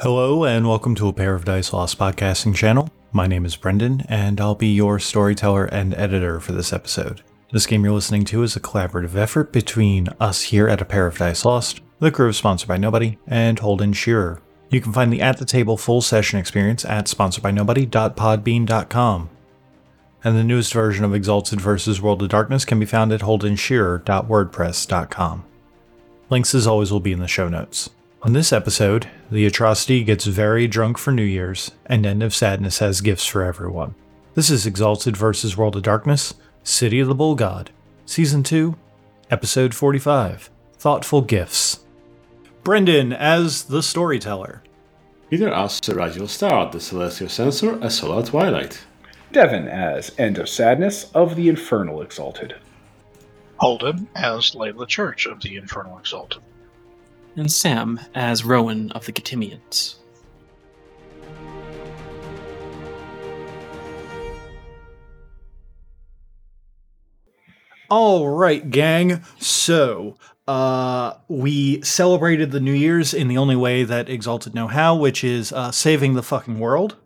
Hello, and welcome to a Dice Lost podcasting channel. My name is Brendan, and I'll be your storyteller and editor for this episode. This game you're listening to is a collaborative effort between us here at A Dice Lost, the crew sponsored by Nobody, and Holden Shearer. You can find the At the Table full session experience at sponsoredbynobody.podbean.com. And the newest version of Exalted vs. World of Darkness can be found at holdenshearer.wordpress.com. Links, as always, will be in the show notes. On this episode, the atrocity gets very drunk for New Year's, and End of Sadness has gifts for everyone. This is Exalted vs. World of Darkness, City of the Bull God, Season 2, Episode 45 Thoughtful Gifts. Brendan as the storyteller. Peter as Radial Star, the Celestial Censor, as Solar Twilight. Devon as End of Sadness of the Infernal Exalted. Holden as Layla Church of the Infernal Exalted. And Sam as Rowan of the Getimians. All right, gang. So, uh, we celebrated the New Year's in the only way that Exalted know how, which is uh, saving the fucking world.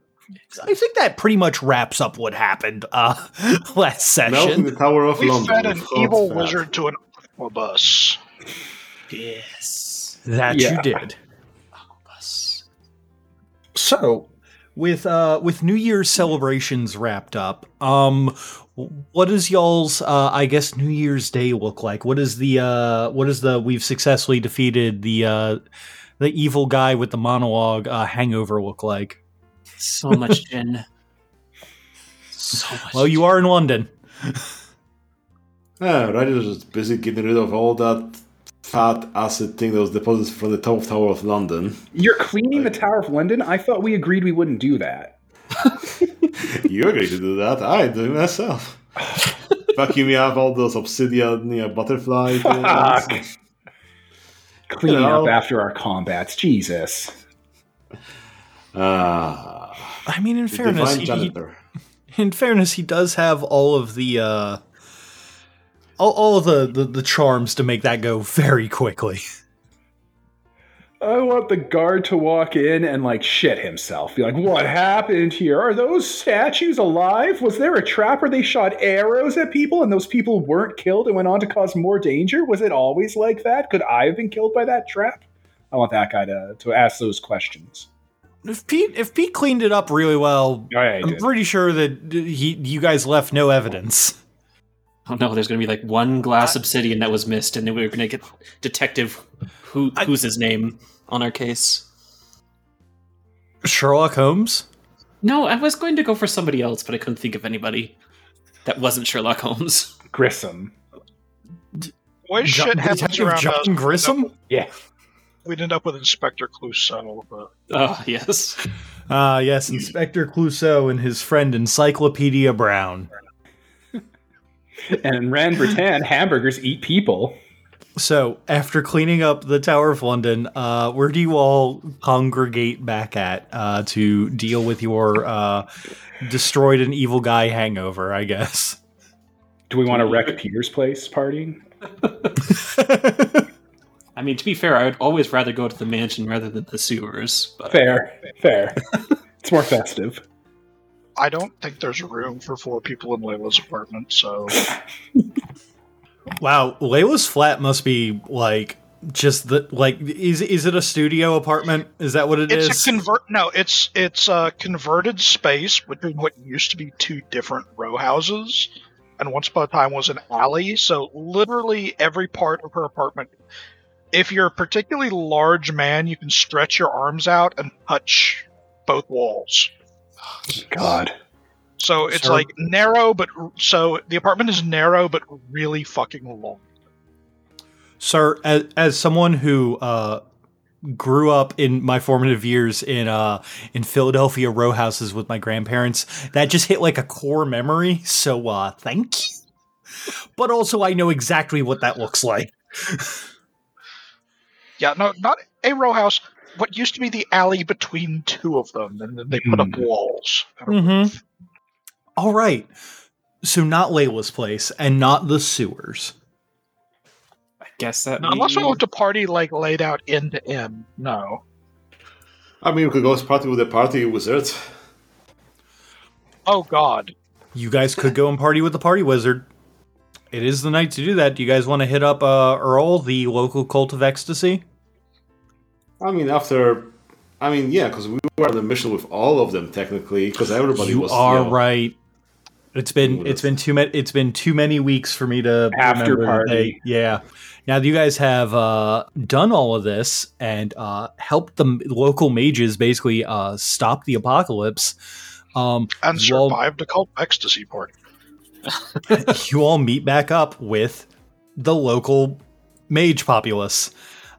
I think that pretty much wraps up what happened uh, last Melting session. the Tower of We London. fed an evil wizard to an bus. Yes. That Yeah. you did. So, with uh, with New Year's celebrations wrapped up, um, what does y'all's uh, I guess New Year's Day look like? What is the uh, what is the we've successfully defeated the uh, the evil guy with the monologue uh, hangover look like? So much gin. So much. Well, you are in London. Yeah, Ryder was just busy getting rid of all that fat acid thing that was deposited from the top Tower of London. You're cleaning the Tower of London? I thought we agreed we wouldn't do that. you agreed to do that. I do it myself. Vacuuming up all those obsidian you know, butterfly Fuck. things. Cleaning You know. up after our combats. Jesus. Ah, I mean, in fairness, he, he- in fairness, he does have all of the uh, all, all the, the the charms to make that go very quickly. I want the guard to walk in and like shit himself. Be like, what happened here? Are those statues alive? Was there a trap where they shot arrows at people and those people weren't killed and went on to cause more danger? Was it always like that? Could I have been killed by that trap? I want that guy to, to ask those questions. If Pete if Pete cleaned it up really well, Oh, yeah, I'm did. pretty sure that he you guys left no evidence. Oh no, there's going to be like one glass obsidian that was missed, and then we are going to get Detective who I- who's his name on our case. Sherlock Holmes. No, I was going to go for somebody else, but I couldn't think of anybody that wasn't Sherlock Holmes. Grissom. What John- shit happens Detective around John us? we'd Grissom? end Yeah. We'd end up with Inspector Clouseau, but Oh yes. Ah, yes, Inspector Clouseau and his friend Encyclopedia Brown. And in Ran Britain, hamburgers eat people. So, after cleaning up the Tower of London, uh, where do you all congregate back at uh, to deal with your uh, destroyed and evil guy hangover? I guess. Do we want to wreck Peter's place partying? I mean, to be fair, I would always rather go to the mansion rather than the sewers. But Fair. Fair. it's more festive. I don't think there's room for four people in Layla's apartment, so Wow, Layla's flat must be like just the like is is it a studio apartment? Is that what it is? it's a convert. No, it's it's a converted space between what used to be two different row houses, and once upon a time was an alley. So literally every part of her apartment. If you're a particularly large man, you can stretch your arms out and touch both walls. God. So it's Sure. like narrow, but so the apartment is narrow but really fucking long. Sir, as, as someone who uh, grew up in my formative years in uh, in Philadelphia row houses with my grandparents, that just hit like a core memory. So, uh, thank you. But also, I know exactly what that looks like. Yeah, no, not a row house. What used to be the alley between two of them, and then they put up Hmm. walls. Mm-hmm. All right. So, not Layla's place and not the sewers. I guess that No, unless we we- want to party like laid out end to end. No. I mean, we could go party with the party wizard. Oh God. You guys could go and party with the party wizard. It is the night to do that. Do you guys want to hit up uh, Earl, the local cult of ecstasy? I mean, after. I mean, yeah, because we were on a mission with all of them technically, because everybody you was. are you know, right. It's been it's been too many it's been too many weeks for me to After party. they- yeah. Now that you guys have uh, done all of this and uh, helped the local mages basically uh, stop the apocalypse. Um, And you all- survived a cult ecstasy party. you all meet back up with the local mage populace,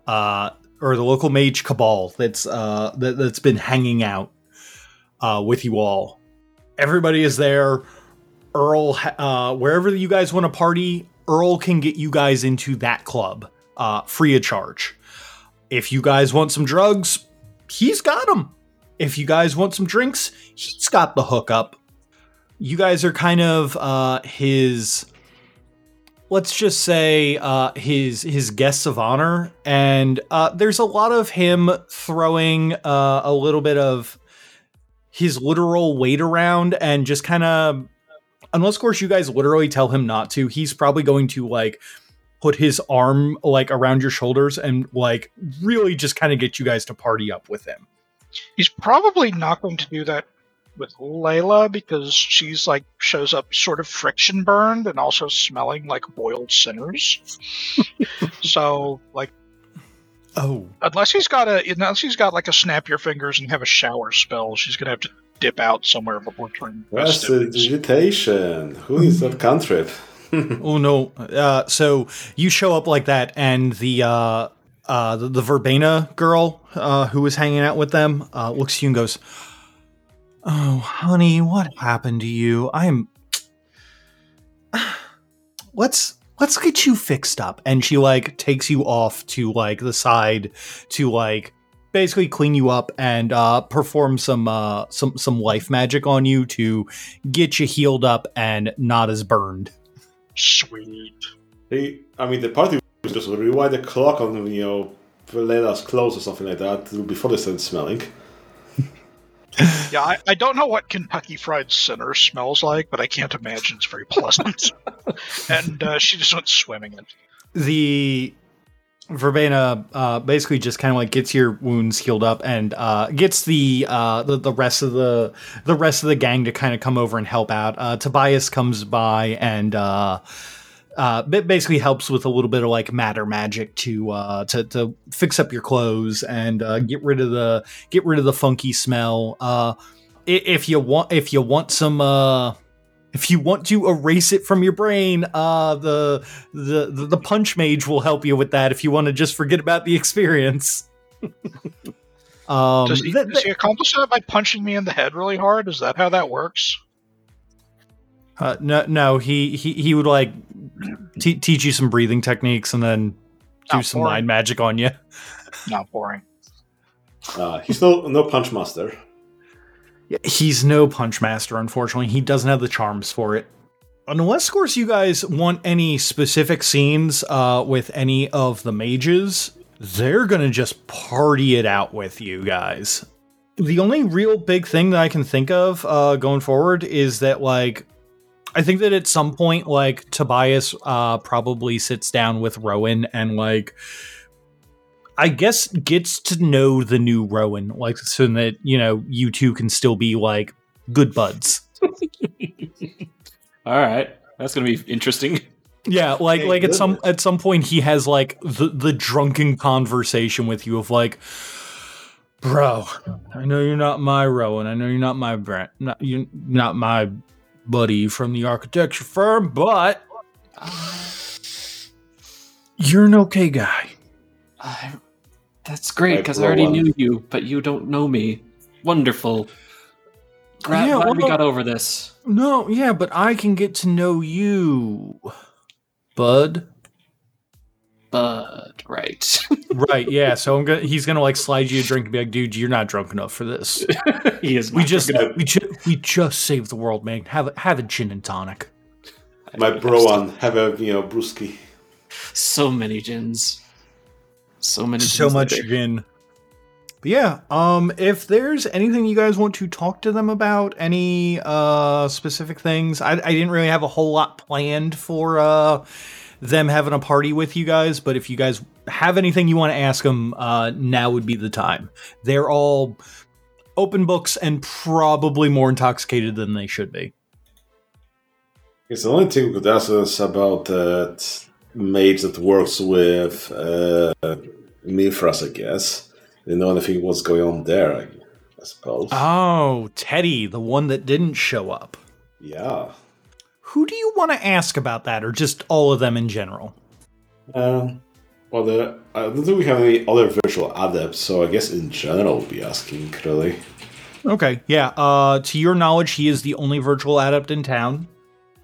uh, or the local mage cabal that's uh, that, that's been hanging out uh, with you all. Everybody is there. Earl, uh, wherever you guys want to party, Earl can get you guys into that club uh, free of charge. If you guys want some drugs, he's got them. If you guys want some drinks, he's got the hookup you guys are kind of uh his let's just say uh his his guests of honor. And uh there's a lot of him throwing uh a little bit of his literal weight around and just kind of unless of course you guys literally tell him not to he's probably going to like put his arm like around your shoulders and like really just kind of get you guys to party up with him. He's probably not going to do that with Layla because she's like shows up sort of friction burned and also smelling like boiled sinners. so like oh unless he's got a unless he's got like a snap your fingers and have a shower spell, she's gonna have to dip out somewhere before turning That's the festivities. digitation. Who that cantrip? Oh no! Uh, so you show up like that, and the uh, uh, the, the verbena girl uh, who was hanging out with them uh, looks at you and goes, "Oh, honey, what happened to you? I'm let's let's get you fixed up." And she like takes you off to like the side to like basically clean you up and uh, perform some uh, some some life magic on you to get you healed up and not as burned. Sweet. Hey, I mean, the party was just rewind the clock on, you know, Leila's clothes or something like that before they start smelling. Yeah, I, I don't know what Kentucky Fried Sinner smells like, but I can't imagine it's very pleasant. and uh, she just went swimming in. it. the verbena uh, basically just kind of like gets your wounds healed up and uh, gets the, uh, the the rest of the the rest of the gang to kind of come over and help out. Uh, Tobias comes by and uh, ba- basically helps with a little bit of like matter magic to uh, to to fix up your clothes and uh, get rid of the get rid of the funky smell. Uh, if you want if you want some uh, if you want to erase it from your brain, uh, the, the the punch mage will help you with that. If you want to just forget about the experience. um, Does he, th- does he accomplish that by punching me in the head really hard? Is that how that works? uh, no, no, he he he would like te- teach you some breathing techniques and then do Not some boring. mind magic on you. Not boring. Uh, he's no no punch master. He's no punch master, unfortunately. He doesn't have the charms for it. Unless, of course, you guys want any specific scenes uh, with any of the mages, they're gonna just party it out with you guys. The only real big thing that I can think of uh, going forward is that, like, I think that at some point, like, Tobias uh, probably sits down with Rowan and, like, I guess gets to know the new Rowan, like so that you know you two can still be like good buds. All right, that's gonna be interesting. Yeah, like Hey, like at some at some point he has like the the drunken conversation with you of like, bro, I know you're not my Rowan, I know you're not my brand, not you, not my buddy from the architecture firm, but you're an okay guy. I, that's great because I already Rowan. knew you, but you don't know me. Wonderful. Glad, Yeah, glad we got over this. No, yeah, but I can get to know you, bud. But right, right, yeah. So I'm gonna he's gonna like slide you a drink and be like, dude, you're not drunk enough for this. he is. We not just gonna- we just we just saved the world, man. Have a have a gin and tonic. My bro on have a you know brewski. so many gins. So many. So gins much later. gin. But yeah, um, if there's anything you guys want to talk to them about, any uh specific things, I, I didn't really have a whole lot planned for uh them having a party with you guys. But if you guys have anything you want to ask them, uh, now would be the time. They're all open books and probably more intoxicated than they should be. It's the only thing we could ask us about that maid that works with uh, Mifras, I guess. Didn't know anything what's going on there, I, I suppose. Oh, Teddy, the one that didn't show up. Yeah. Who do you want to ask about that, or just all of them in general? Um, well, the, I don't think we have any other virtual adepts, so I guess in general we'll be asking, really. Okay, yeah. Uh, to your knowledge, he is the only virtual adept in town,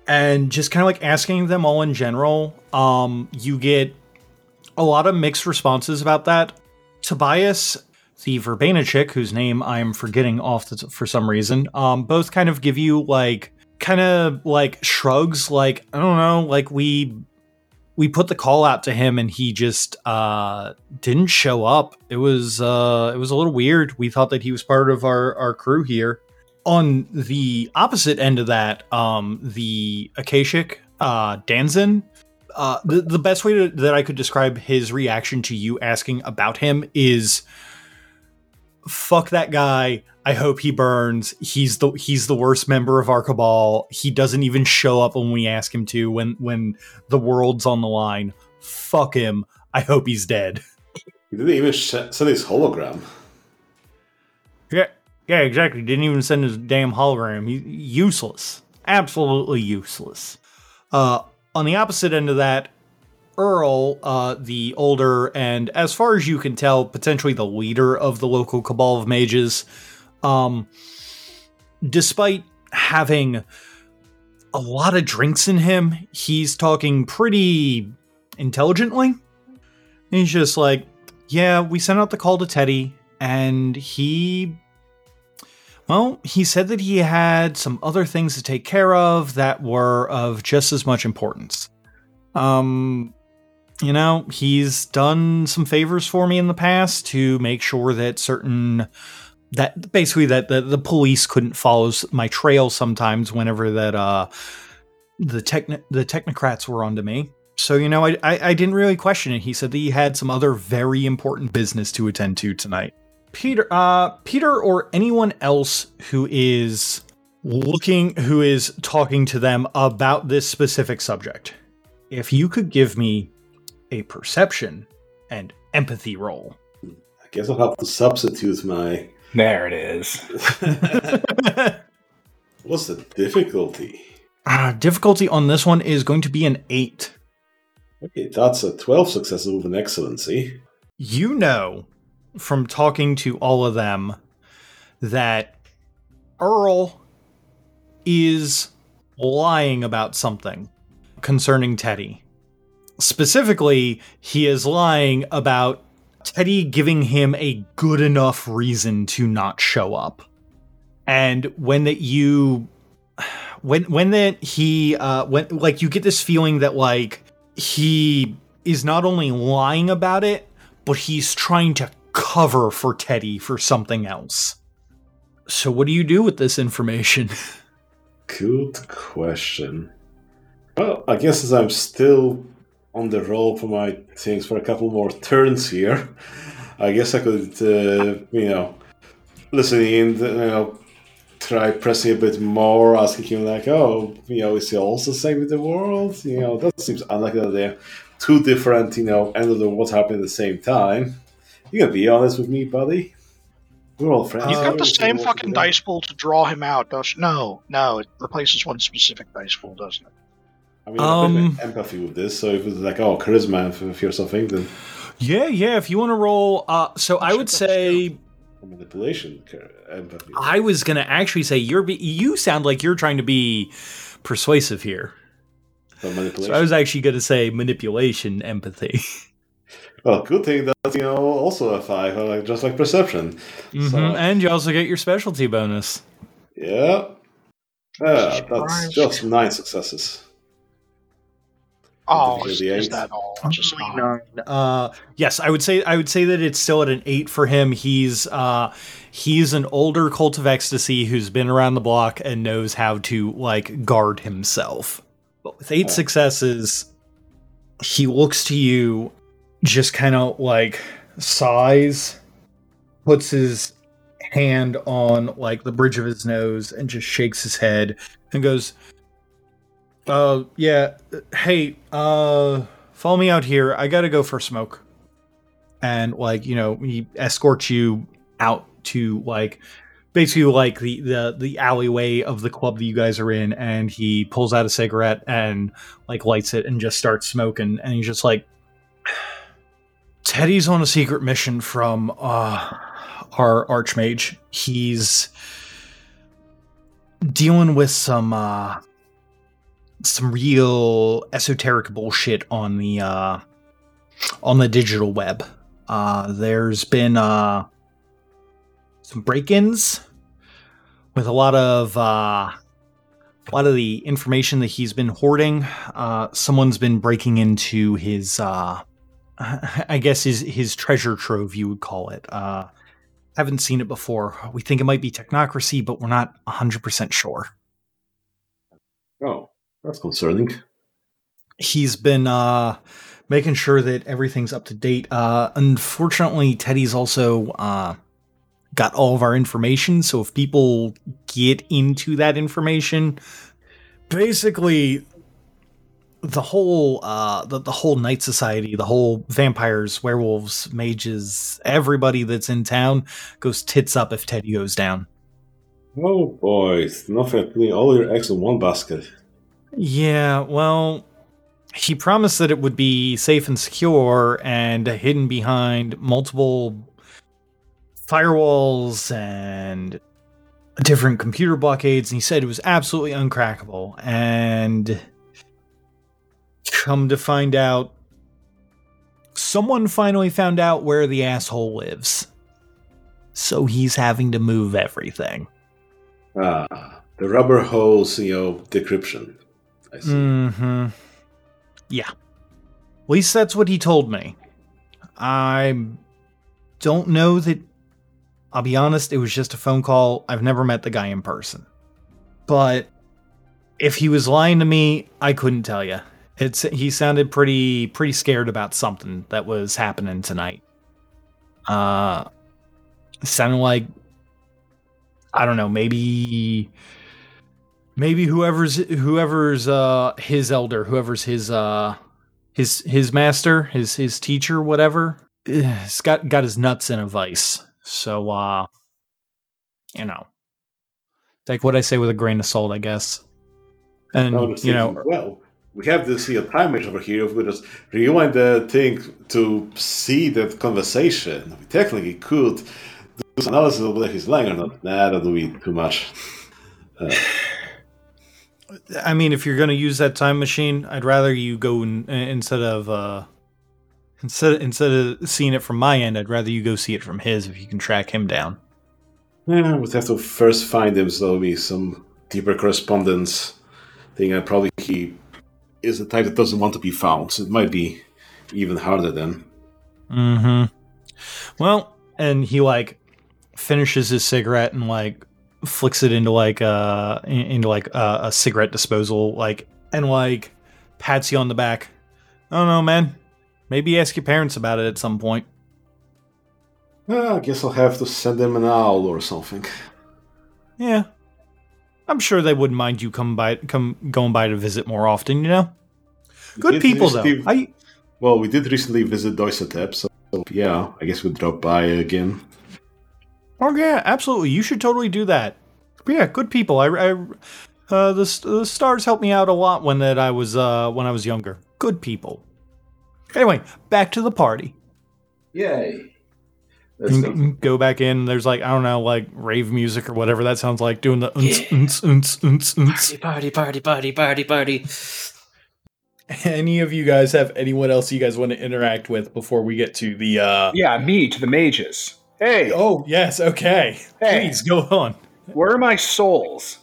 and just kind of like asking them all in general. Um, you get a lot of mixed responses about that. Tobias, the Verbena chick, whose name I'm forgetting off the, for some reason, um, both kind of give you like kind of like shrugs, like I don't know, like we we put the call out to him and he just uh didn't show up. It was uh it was a little weird. We thought that he was part of our our crew here. On the opposite end of that, um the Akashic, uh Danzin, uh the, the best way to, that I could describe his reaction to you asking about him is fuck that guy. I hope he burns. He's the he's the worst member of our cabal. He doesn't even show up when we ask him to when when the world's on the line. Fuck him. I hope he's dead. He didn't even sh- send his hologram. Yeah, yeah, exactly. Didn't even send his damn hologram. He, useless. Absolutely useless. Uh, on the opposite end of that, Earl, uh, the older and, as far as you can tell, potentially the leader of the local cabal of mages, um, despite having a lot of drinks in him, he's talking pretty intelligently. He's just like, yeah, we sent out the call to Teddy, and he. Well, he said that he had some other things to take care of that were of just as much importance. Um, you know, he's done some favors for me in the past to make sure that certain that basically that the, the police couldn't follow my trail sometimes whenever that uh the techn the technocrats were onto me. So you know, I, I I didn't really question it. He said that he had some other very important business to attend to tonight. Peter, uh, Peter, or anyone else who is looking, who is talking to them about this specific subject. If you could give me a perception and empathy roll. I guess I'll have to substitute my. There it is. What's the difficulty? Uh, difficulty on this one is going to be an eight. Okay, that's a 12 successes with an excellency. You know from talking to all of them that Earl is lying about something concerning Teddy. Specifically, he is lying about Teddy giving him a good enough reason to not show up. And when that you when when that he uh when like you get this feeling that like he is not only lying about it, but he's trying to cover for Teddy for something else. So what do you do with this information? Good question. Well, I guess as I'm still on the roll for my things for a couple more turns here, I guess I could, uh, you know, listen in, you know, try pressing a bit more, asking him like, oh, you know, is he also saving the world? You know, that seems unlikely that they're two different, you know, ends of the what's happening at the same time. You gotta be honest with me, buddy. We're all friends. You've got the same fucking dice pool to draw him out, don't you? No, no, it replaces one specific dice pool, doesn't it? I mean, I have Um, empathy with this. So if it's like, oh, charisma if or something, then yeah, yeah, if you want to roll uh so I would say manipulation empathy. I was going to actually say you're be- you sound like you're trying to be persuasive here. But manipulation. So I was actually going to say manipulation empathy. Well, good thing that's you know also a five, uh, like just like perception. Mhm, So- And you also get your specialty bonus. Yeah, yeah, that's just nine successes. Oh, Is is, the is eight? that all? Just not. Nine. Uh, yes, I would say I would say that it's still at an eight for him. He's uh, he's an older cult of ecstasy who's been around the block and knows how to like guard himself. But with eight Oh. successes, he looks to you, just kind of like sighs, puts his hand on like the bridge of his nose, and just shakes his head and goes, "Uh, yeah, hey, uh." follow me out here. I gotta go for smoke. And like, you know, he escorts you out to like basically like the the the alleyway of the club that you guys are in, and he pulls out a cigarette and like lights it and just starts smoking, and he's just like Teddy's on a secret mission from uh our archmage. He's dealing with some uh some real esoteric bullshit on the uh on the digital web. Uh there's been uh some break-ins with a lot of uh a lot of the information that he's been hoarding. Uh someone's been breaking into his uh I guess his his treasure trove you would call it. Uh haven't seen it before. We think it might be technocracy, but we're not 100% sure. Oh, that's concerning. he's been uh making sure that everything's up to date uh unfortunately teddy's also uh got all of our information so if people get into that information basically the whole uh the, the whole night society the whole vampires werewolves mages everybody that's in town goes tits up if teddy goes down Oh boy, it's not like putting all your eggs in one basket. Yeah, well, he promised that it would be safe and secure and hidden behind multiple firewalls and different computer blockades, and he said it was absolutely uncrackable. And come to find out, someone finally found out where the asshole lives. So he's having to move everything. Ah, the rubber hose, you know, decryption. I see. Mm-hmm. Yeah. At least that's what he told me. I don't know that. I'll be honest, it was just a phone call. I've never met the guy in person. But if he was lying to me, I couldn't tell you. It's he sounded pretty pretty scared about something that was happening tonight. Uh sounded like I don't know, maybe maybe whoever's whoever's uh his elder whoever's his uh his his master his his teacher whatever has got got his nuts in a vice so uh you know take what i say with a grain of salt i guess and you know well, we have to see a time machine over here. If we just rewind the thing to see that conversation, we technically could do some analysis of whether he's lying or not. Nah, that'll be too much. Uh, i mean if you're gonna use that time machine i'd rather you go in, instead of uh instead instead of seeing it from my end i'd rather you go see it from his if you can track him down yeah, we'd have to first find him, so there'll be some deeper correspondence thing. And probably he is the type that doesn't want to be found, so it might be even harder then. Mm-hmm. Well, and he like finishes his cigarette and like flicks it into like uh into like a, a cigarette disposal, like and like pats you on the back. I don't know, man. Maybe ask your parents about it at some point. Well, I guess I'll have to send them an owl or something. Yeah. I'm sure they wouldn't mind you come by come going by to visit more often, you know? We Good people though. I Well, we did recently visit Doissetep, so yeah, I guess we'll drop by again. Oh yeah, absolutely. You should totally do that. But yeah, good people. I, I uh, the the stars helped me out a lot when that I was uh when I was younger. Good people. Anyway, back to the party. Yay! You can go back in. There's like I don't know, like rave music or whatever that sounds like, doing the unts, unts, unts, unts, unts. Party, party, party, party, party, party. Any of you guys have anyone else you guys want to interact with before we get to the? uh Yeah, me to the mages. Hey, Oh yes, okay. Hey. Please go on. where are my souls?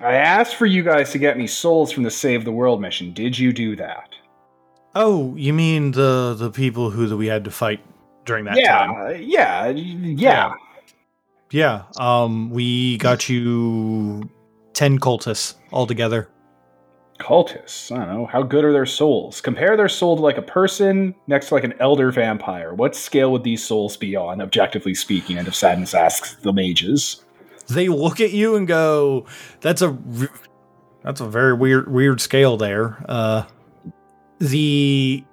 I asked for you guys to get me souls from the Save the World mission. Did you do that? Oh, you mean the the people who that we had to fight during that yeah, time? yeah, yeah. Yeah. Yeah. Um, we got you ten cultists altogether. Cultists. I don't know. How good are their souls? Compare their soul to like a person next to like an elder vampire. What scale would these souls be on, objectively speaking? And if Sadness asks the mages. They look at you and go, "That's a that's a very weird weird scale there." Uh, the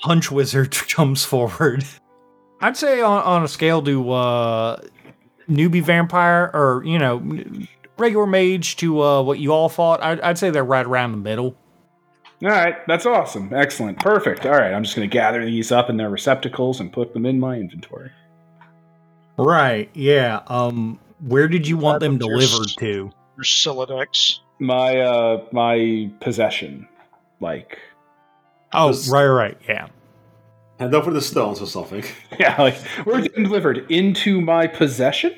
punch wizard jumps forward. I'd say on, on a scale to uh, newbie vampire or you know regular mage to uh, what you all fought. I'd, I'd say they're right around the middle. All right, that's awesome. Excellent. Perfect. All right, I'm just going to gather these up in their receptacles and put them in my inventory. Right. Yeah. Um. Where did you want them delivered s- to? Your Silodex. My uh my possession. Like Oh, This- right, right. Yeah. Hand over the stones or something. yeah, like we're getting delivered into my possession?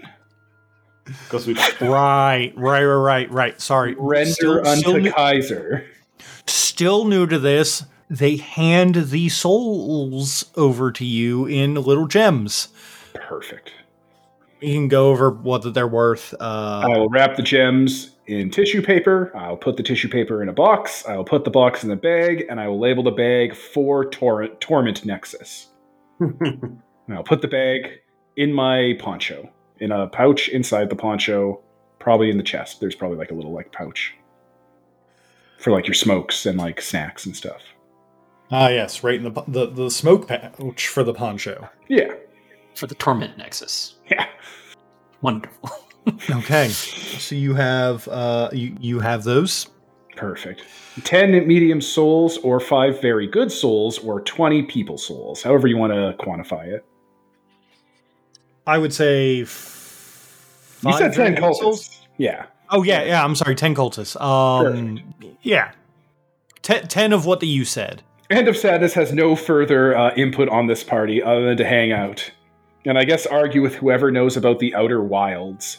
Because we Right, right, right, right, right. Sorry. Render Still- unto still new- Kaiser. still new to this, they hand the souls over to you in little gems. Perfect. You can go over what they're worth. Uh, I will wrap the gems in tissue paper. I'll put the tissue paper in a box. I will put the box in the bag, and I will label the bag for Tor- Torment Nexus. and I'll put the bag in my poncho, in a pouch inside the poncho, probably in the chest. There's probably like a little like pouch for like your smokes and like snacks and stuff. ah, yes, right in the the, the smoke pouch for the poncho. Yeah, For the Torment Nexus. yeah. Wonderful. Okay, so you have uh, you you have those. Perfect. 10 medium souls, or 5 very good souls, or 20 people souls, however you want to quantify it. I would say. F- You said 10 very good souls? cultists. Yeah. Oh yeah, yeah. I'm sorry, ten cultists. Um, yeah, ten, ten of what the you said. End of Sadness has no further uh, input on this party other than to hang out. And I guess argue with whoever knows about the Outer Wilds.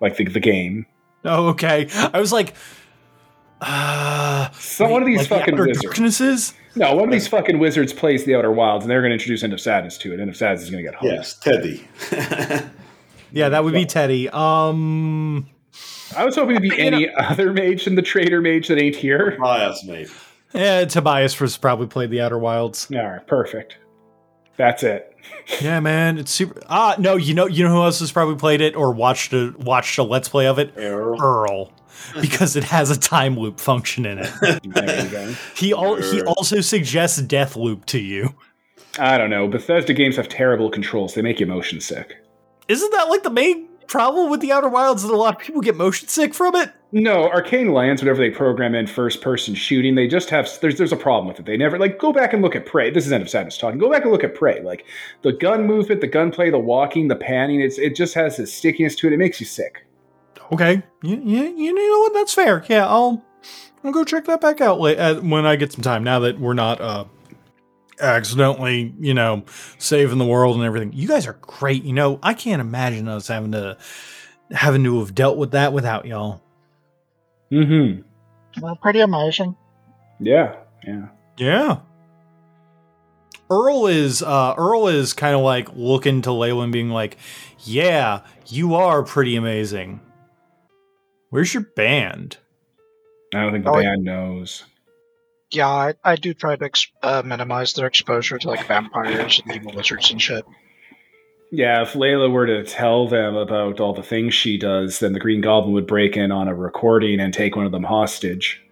Like the, the game. Oh, okay. I was like, uh, So one of these like fucking Outer wizards. Darknesses? No, one of these fucking wizards plays the Outer Wilds, and they're going to introduce End of Sadness to it. End of Sadness is going to get hung. yes, Teddy. Yeah, that would be Teddy. Um, I was hoping to be You any other mage than the Trader Mage that ain't here. Tobias mate. eh, Tobias was probably played the Outer Wilds. All right, perfect. That's it. Yeah, man, it's super. Ah, no, you know, you know who else has probably played it or watched a watched a let's play of it? Earl. Earl, because it has a time loop function in it. There you go. He al- he also suggests Deathloop to you. I don't know. Bethesda games have terrible controls. They make you motion sick. Isn't that like the main problem with the Outer Wilds that a lot of people get motion sick from it? No, Arkane Lyon, whenever they program in first person shooting, they just have there's there's a problem with it. They never like go back and look at Prey. This is End of Sadness talking. Go back and look at Prey. Like the gun movement, the gunplay, the walking, the panning, it's it just has this stickiness to it. It makes you sick. Okay, you, you, you know what? That's fair. Yeah, I'll I'll go check that back out la- uh, when I get some time. Now that we're not uh accidentally, you know, saving the world and everything. You guys are great. You know, I can't imagine us having to having to have dealt with that without y'all. Mm-hmm. Well, pretty amazing. Yeah. Yeah. Yeah. Earl is uh Earl is kind of like looking to Layla and being like, "Yeah, you are pretty amazing. Where's your band?" I don't think the Oh, band knows. Yeah, I, I do try to ex- uh, minimize their exposure to like vampires and evil lizards and shit. Yeah, if Layla were to tell them about all the things she does, then the Green Goblin would break in on a recording and take one of them hostage.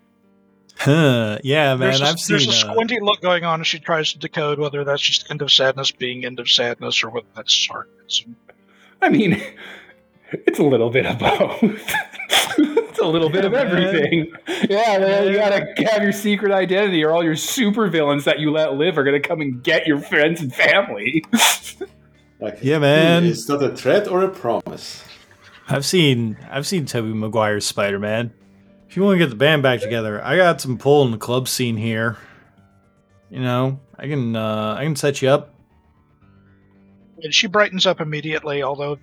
Huh. Yeah, man, there's a, I've seen there's a uh, squinty look going on as she tries to decode whether that's just end of sadness being end of sadness or whether that's sarcasm. I mean, it's a little bit of both. it's a little bit Yeah, of man. everything. Yeah, man, you gotta have your secret identity, or all your supervillains that you let live are gonna come and get your friends and family. Like, Yeah, man. It's not a threat or a promise. I've seen I've seen Tobey Maguire's Spider Man. If you want to get the band back together, I got some pull in the club scene here. You know, I can uh, I can set you up. And she brightens up immediately, although at,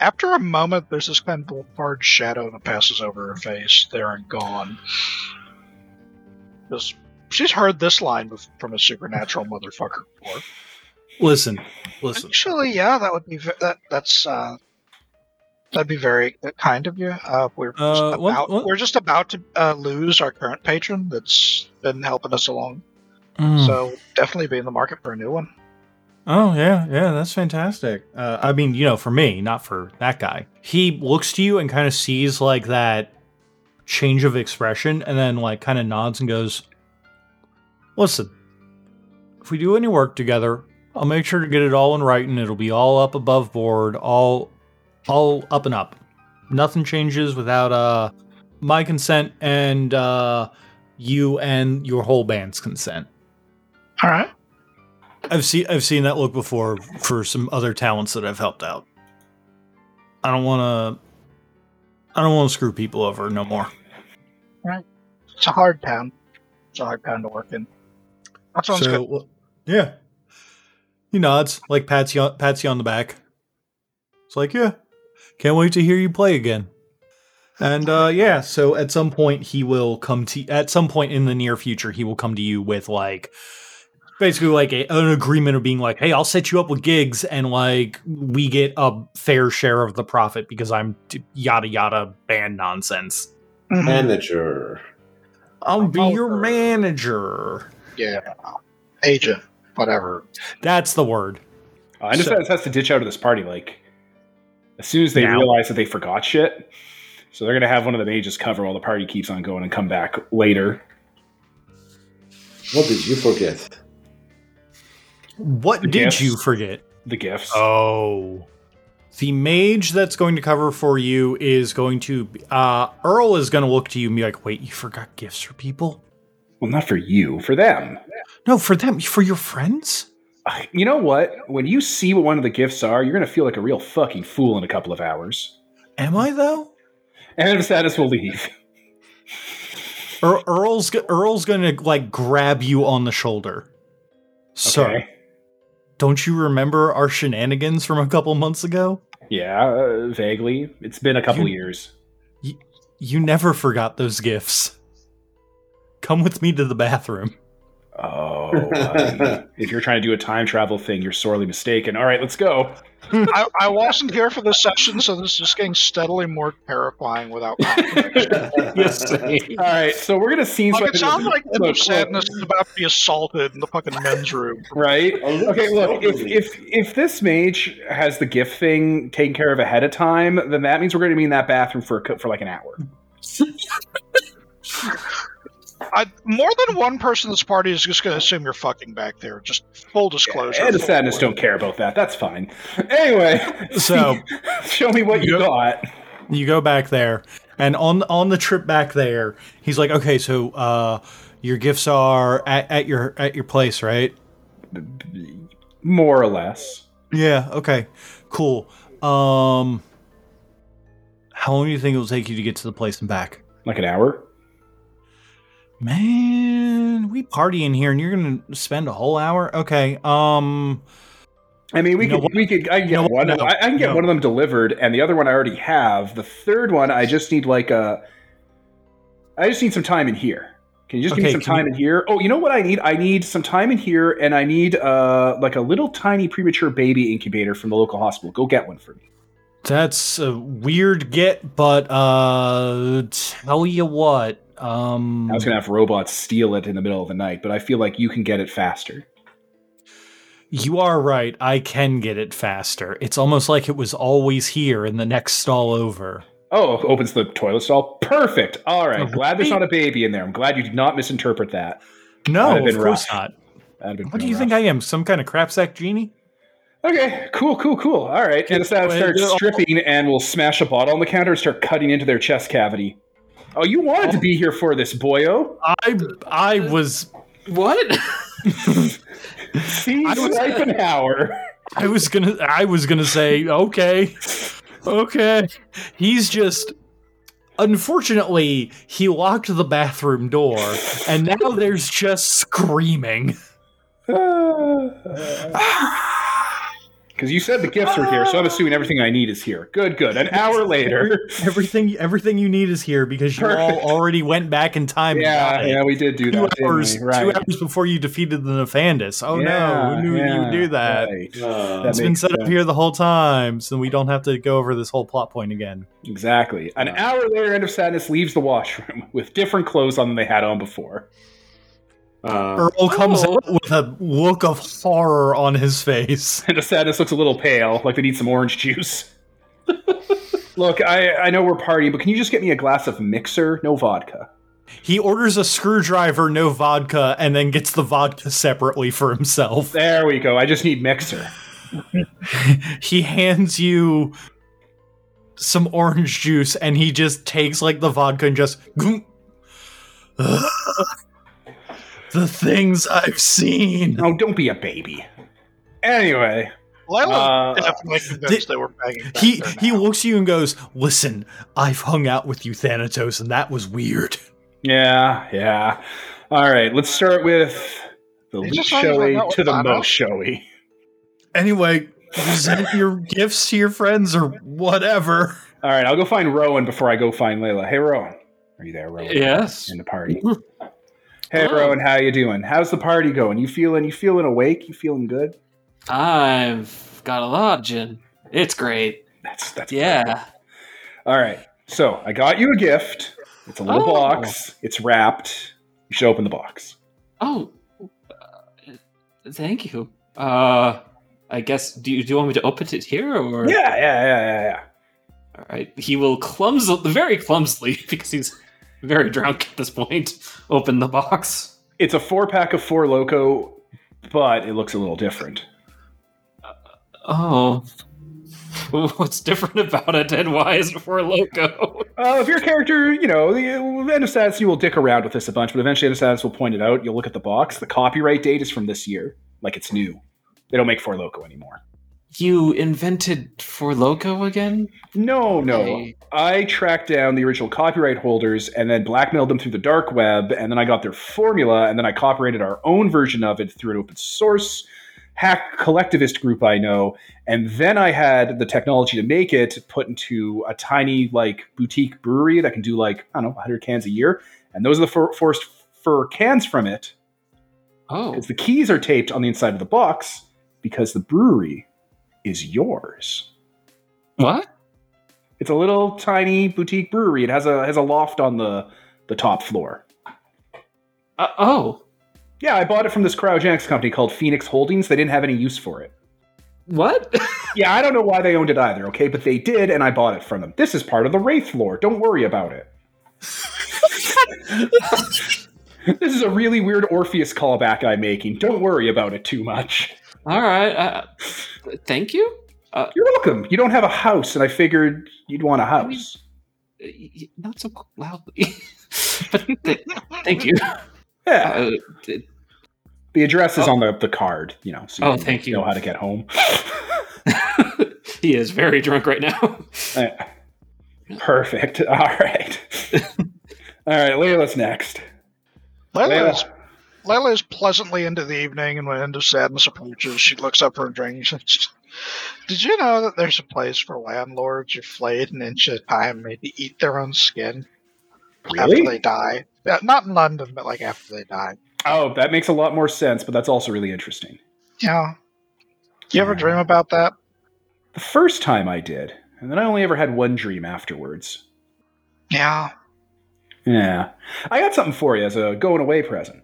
after a moment, there's this kind of hard shadow that passes over her face, there and gone. Just she's heard this line from a supernatural motherfucker before. Listen, listen. Actually, yeah, that would be that. That's uh, that'd be very kind of you. Uh, we're just Uh, what- about what- we're just about to uh, lose our current patron that's been helping us along. Mm. So definitely be in the market for a new one. Oh yeah, yeah, that's fantastic. Uh, I mean, you know, for me, not for that guy. He looks to you and kind of sees like that change of expression, and then like kind of nods and goes, "Listen, if we do any work together, I'll make sure to get it all in writing. It'll be all up above board, all, all up and up. Nothing changes without uh my consent and uh you and your whole band's consent." All right. I've seen I've seen that look before for some other talents that I've helped out. I don't want to. I don't want to screw people over no more. Right. It's a hard town. It's a hard town to work in. That sounds so, good. well, yeah. He nods, like pats you, on, pats you on the back. It's like, yeah, can't wait to hear you play again. And uh, yeah, so at some point he will come to. At some point in the near future, he will come to you with like, basically like a, an agreement of being like, hey, I'll set you up with gigs, and like we get a fair share of the profit because I'm t- yada yada band nonsense. Mhm. Manager. I'll be your Over. manager. yeah, agent, whatever. That's the word. Uh, I understand has to ditch out of this party like as soon as they Now. realize that they forgot shit. So they're gonna have one of the mages cover while the party keeps on going and come back later. What did you forget? What The did gifts. you forget? The gifts. Oh. The mage that's going to cover for you is going to uh Earl is going to look to you and be like, "Wait, you forgot gifts for people?" Well, not for you, for them. No, for them, for your friends? You know what? When you see what one of the gifts are, you're gonna feel like a real fucking fool in a couple of hours. Am I though? And status will leave. Earl's Earl's going to like grab you on the shoulder. So, Okay. Don't you remember our shenanigans from a couple months ago? Yeah, uh, vaguely. It's been a couple You- years. You never forgot those gifts. Come with me to the bathroom. Oh, buddy. if you're trying to do a time travel thing, you're sorely mistaken. All right, let's go. I, I wasn't here for this session, so this is getting steadily more terrifying without context. yes. All right, so we're gonna scene Like, swipe it sounds like End look, of look, Sadness is about to be assaulted in the fucking men's room. right? Oh, Okay, look. If if if this mage has the gift thing taken care of ahead of time, then that means we're going to be in that bathroom for a, for like an hour. I, more than one person in this party is just going to assume you're fucking back there. Just full disclosure. And the sadness don't care about that. That's fine. Anyway, So- show me what you Yep. got. you go back there and on on the trip back there he's like okay so uh your gifts are at, at your at your place right More or less. yeah okay cool um how long do you think it will take you to get to the place and back Like an hour. Man we party in here and you're gonna spend a whole hour okay um I mean, we You could, we could. I can get one. No, I, I can get no. one of them delivered, and the other one I already have. The third one, I just need like a. I just need some time in here. Can you just give me some time you- in here? Oh, you know what I need? I need some time in here, and I need uh like a little tiny premature baby incubator from the local hospital. Go get one for me. that's a weird get but uh tell you what um I was gonna have robots steal it in the middle of the night, but I feel like you can get it faster. You are right. I can get it faster. It's almost like it was always here in the next stall over. Oh, opens the toilet stall. Perfect. All right. Oh, glad there's not a baby in there. I'm glad you did not misinterpret that. No, of course rough. not. That'd have been What do you think. I am? Some kind of crapsack genie? Okay, cool, cool, cool. All right. And Wait, starts uh, stripping and will smash a bottle on the counter and start cutting into their chest cavity. Oh, you wanted to be here for this, boyo. I I was What? See, I was- swipe an hour. I was gonna I was gonna say okay, okay. He's just unfortunately he locked the bathroom door, and now there's just screaming. Because you said the gifts are here, so I'm assuming everything I need is here. Good, good. An hour later. Everything everything you need is here because you all already went back in time. and yeah, got it. yeah, we did do Two that. didn't hours. Right. two hours before you defeated the Nefandus. Oh no, Yeah, who knew you would do that? right. Uh, That It's been makes set up here the whole time, so we don't have to go over this whole plot point again. Exactly. An hour later, End of Sadness leaves the washroom with different clothes on than they had on before. Uh, Earl comes Oh. out with a look of horror on his face. And the Sadness looks a little pale, like they need some orange juice. Look, I, I know we're partying, but can you just get me a glass of mixer? No vodka. He orders a screwdriver, no vodka, and then gets the vodka separately for himself. There we go. I just need mixer. he hands you some orange juice and he just takes like the vodka and just goom. The things I've seen. Oh, don't be a baby. Anyway, Layla Uh, definitely convinced did- they were banging. He he looks at you and goes, "Listen, I've hung out with you, Thanatos, and that was weird." yeah, yeah. All right, let's start with the He least showy to the Thanos. most showy. Anyway, present your gifts to your friends or whatever. All right, I'll go find Rowan before I go find Layla. Hey, Rowan, are you there, Rowan? Yes. In the party. Hey, Hello. Rowan, how you doing? How's the party going? You feeling? You feeling awake? You feeling good? I've got a lot, of gin. It's great. That's that's Yeah. All right. So I got you a gift. It's a little Oh. box. It's wrapped. You should open the box. Oh, uh, thank you. Uh, I guess do you, do you want me to open it here or? Yeah, yeah, yeah, yeah, yeah. All right. He will clumsily, very clumsily, because he's very drunk at this point, open the box. It's a four pack of Four Loco, but it looks a little different. Oh. What's different about it, and why is it Four Loco? Uh, if your character, you know, the End of Sadness, you will dick around with this a bunch, but eventually End of Sadness will point it out. You'll look at the box. The copyright date is from this year, like it's new. They don't make Four Loco anymore. You invented Four Loco again? No, no. I tracked down the original copyright holders and then blackmailed them through the dark web, and then I got their formula, and then I copyrighted our own version of it through an open source hack collectivist group I know, and then I had the technology to make it put into a tiny like boutique brewery that can do like I don't know 100 cans a year, and those are the for- forced fur cans from it. Oh. Because the keys are taped on the inside of the box because the brewery is yours. What? It's a little tiny boutique brewery. It has a has a loft on the the top floor. Uh, oh. Yeah, I bought it from this cryogenics company called Phoenix Holdings. They didn't have any use for it. What? Yeah, I don't know why they owned it either, okay? But they did, and I bought it from them. This is part of the Wraith lore. Don't worry about it. this is a really weird Orpheus callback I'm making. Don't worry about it too much. All right. Uh, thank you. You're welcome. You don't have a house, and I figured you'd want a house. Uh, y- Not so loudly. but th- thank you. Yeah, Uh, th- the address is on the, the card, you know, so Oh, can thank you. know how to get home. he is very drunk right now. Uh, Perfect. All right. All right, Layla's next. Layla's, Layla. Layla is pleasantly into the evening, and when End of Sadness approaches, she looks up her drink Did you know that there's a place for landlords who flayed an inch at a time made to eat their own skin after they die? Yeah, not in London, but like after they die. Oh, that makes a lot more sense, but that's also really interesting. Yeah. You ever dream about that? The first time I did, and then I only ever had one dream afterwards. Yeah. Yeah. I got something for you as a going away present.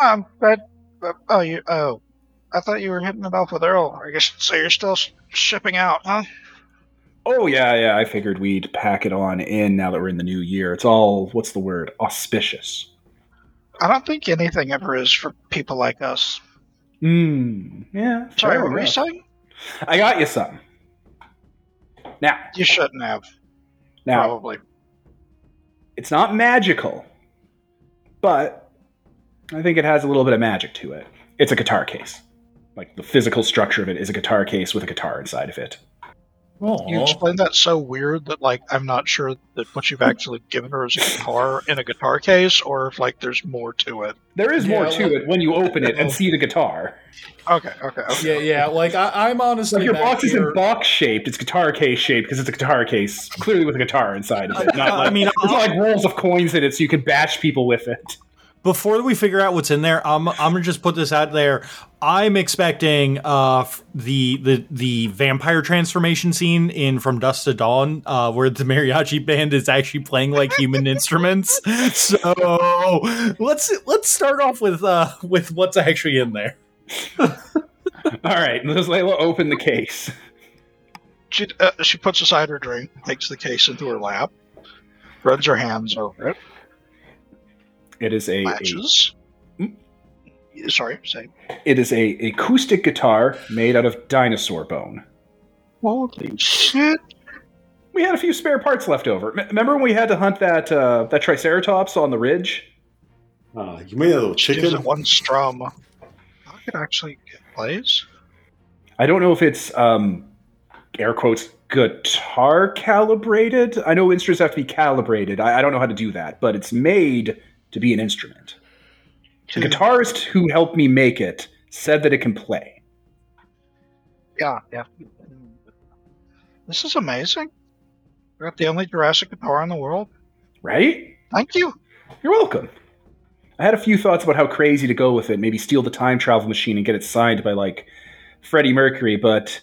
Um, but, but oh, you oh, I thought you were hitting it off with Earl. I guess so. You're still shipping out, huh? Oh, yeah, yeah. I figured we'd pack it on in now that we're in the new year. It's all, what's the word? Auspicious. I don't think anything ever is for people like us. Hmm. Yeah. Sorry, what were you saying? I got you something. Now, You shouldn't have. now, Probably. it's not magical, but I think it has a little bit of magic to it. It's a guitar case. Like the physical structure of it is a guitar case with a guitar inside of it. Oh. You Aw. explained that so weird that like I'm not sure that what you've actually given her is a guitar in a guitar case, or if like there's more to it. There is more to well- it when you open it and see the guitar. Okay, okay, okay. Yeah, yeah. Like I, I'm honestly Like your back box here- isn't box shaped; it's guitar case shaped because it's a guitar case, clearly with a guitar inside of it. Not I mean, it's not like rolls of coins in it, so you can bash people with it. Before we figure out what's in there, I'm I'm gonna just put this out there. I'm expecting uh the the the vampire transformation scene in From Dusk to Dawn, uh, where the mariachi band is actually playing like human instruments. So let's let's start off with uh with what's actually in there. All right, does Layla open the case? She uh, she puts aside her drink, takes the case into her lap, runs her hands over it, It is a, a latches. Hmm? Sorry, say. it is a acoustic guitar made out of dinosaur bone. Holy shit! We had a few spare parts left over. M- remember when we had to hunt that uh, that triceratops on the ridge? Ah, you made a little Gives chicken. it one strum. I could actually get plays. I don't know if it's um, air quotes guitar calibrated. I know instruments have to be calibrated. I, I don't know how to do that, but it's made to be an instrument. The guitarist who helped me make it said that it can play. Yeah, yeah. This is amazing. We got the only Jurassic guitar in the world. Right? Thank you. You're welcome. I had a few thoughts about how crazy to go with it. Maybe steal the time travel machine and get it signed by like Freddie Mercury, but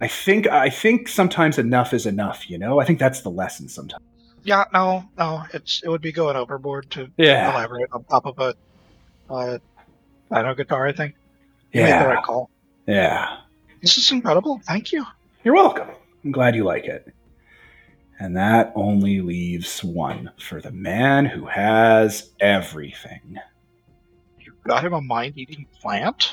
I think I think sometimes enough is enough. You know, I think that's the lesson sometimes. Yeah, no, no, it's it would be going overboard to Yeah, elaborate on top of a uh, piano guitar. I think you made the yeah, right call. yeah. This is incredible. Thank you. You're welcome. I'm glad you like it. And that only leaves one for the man who has everything. You got him a mind-eating plant.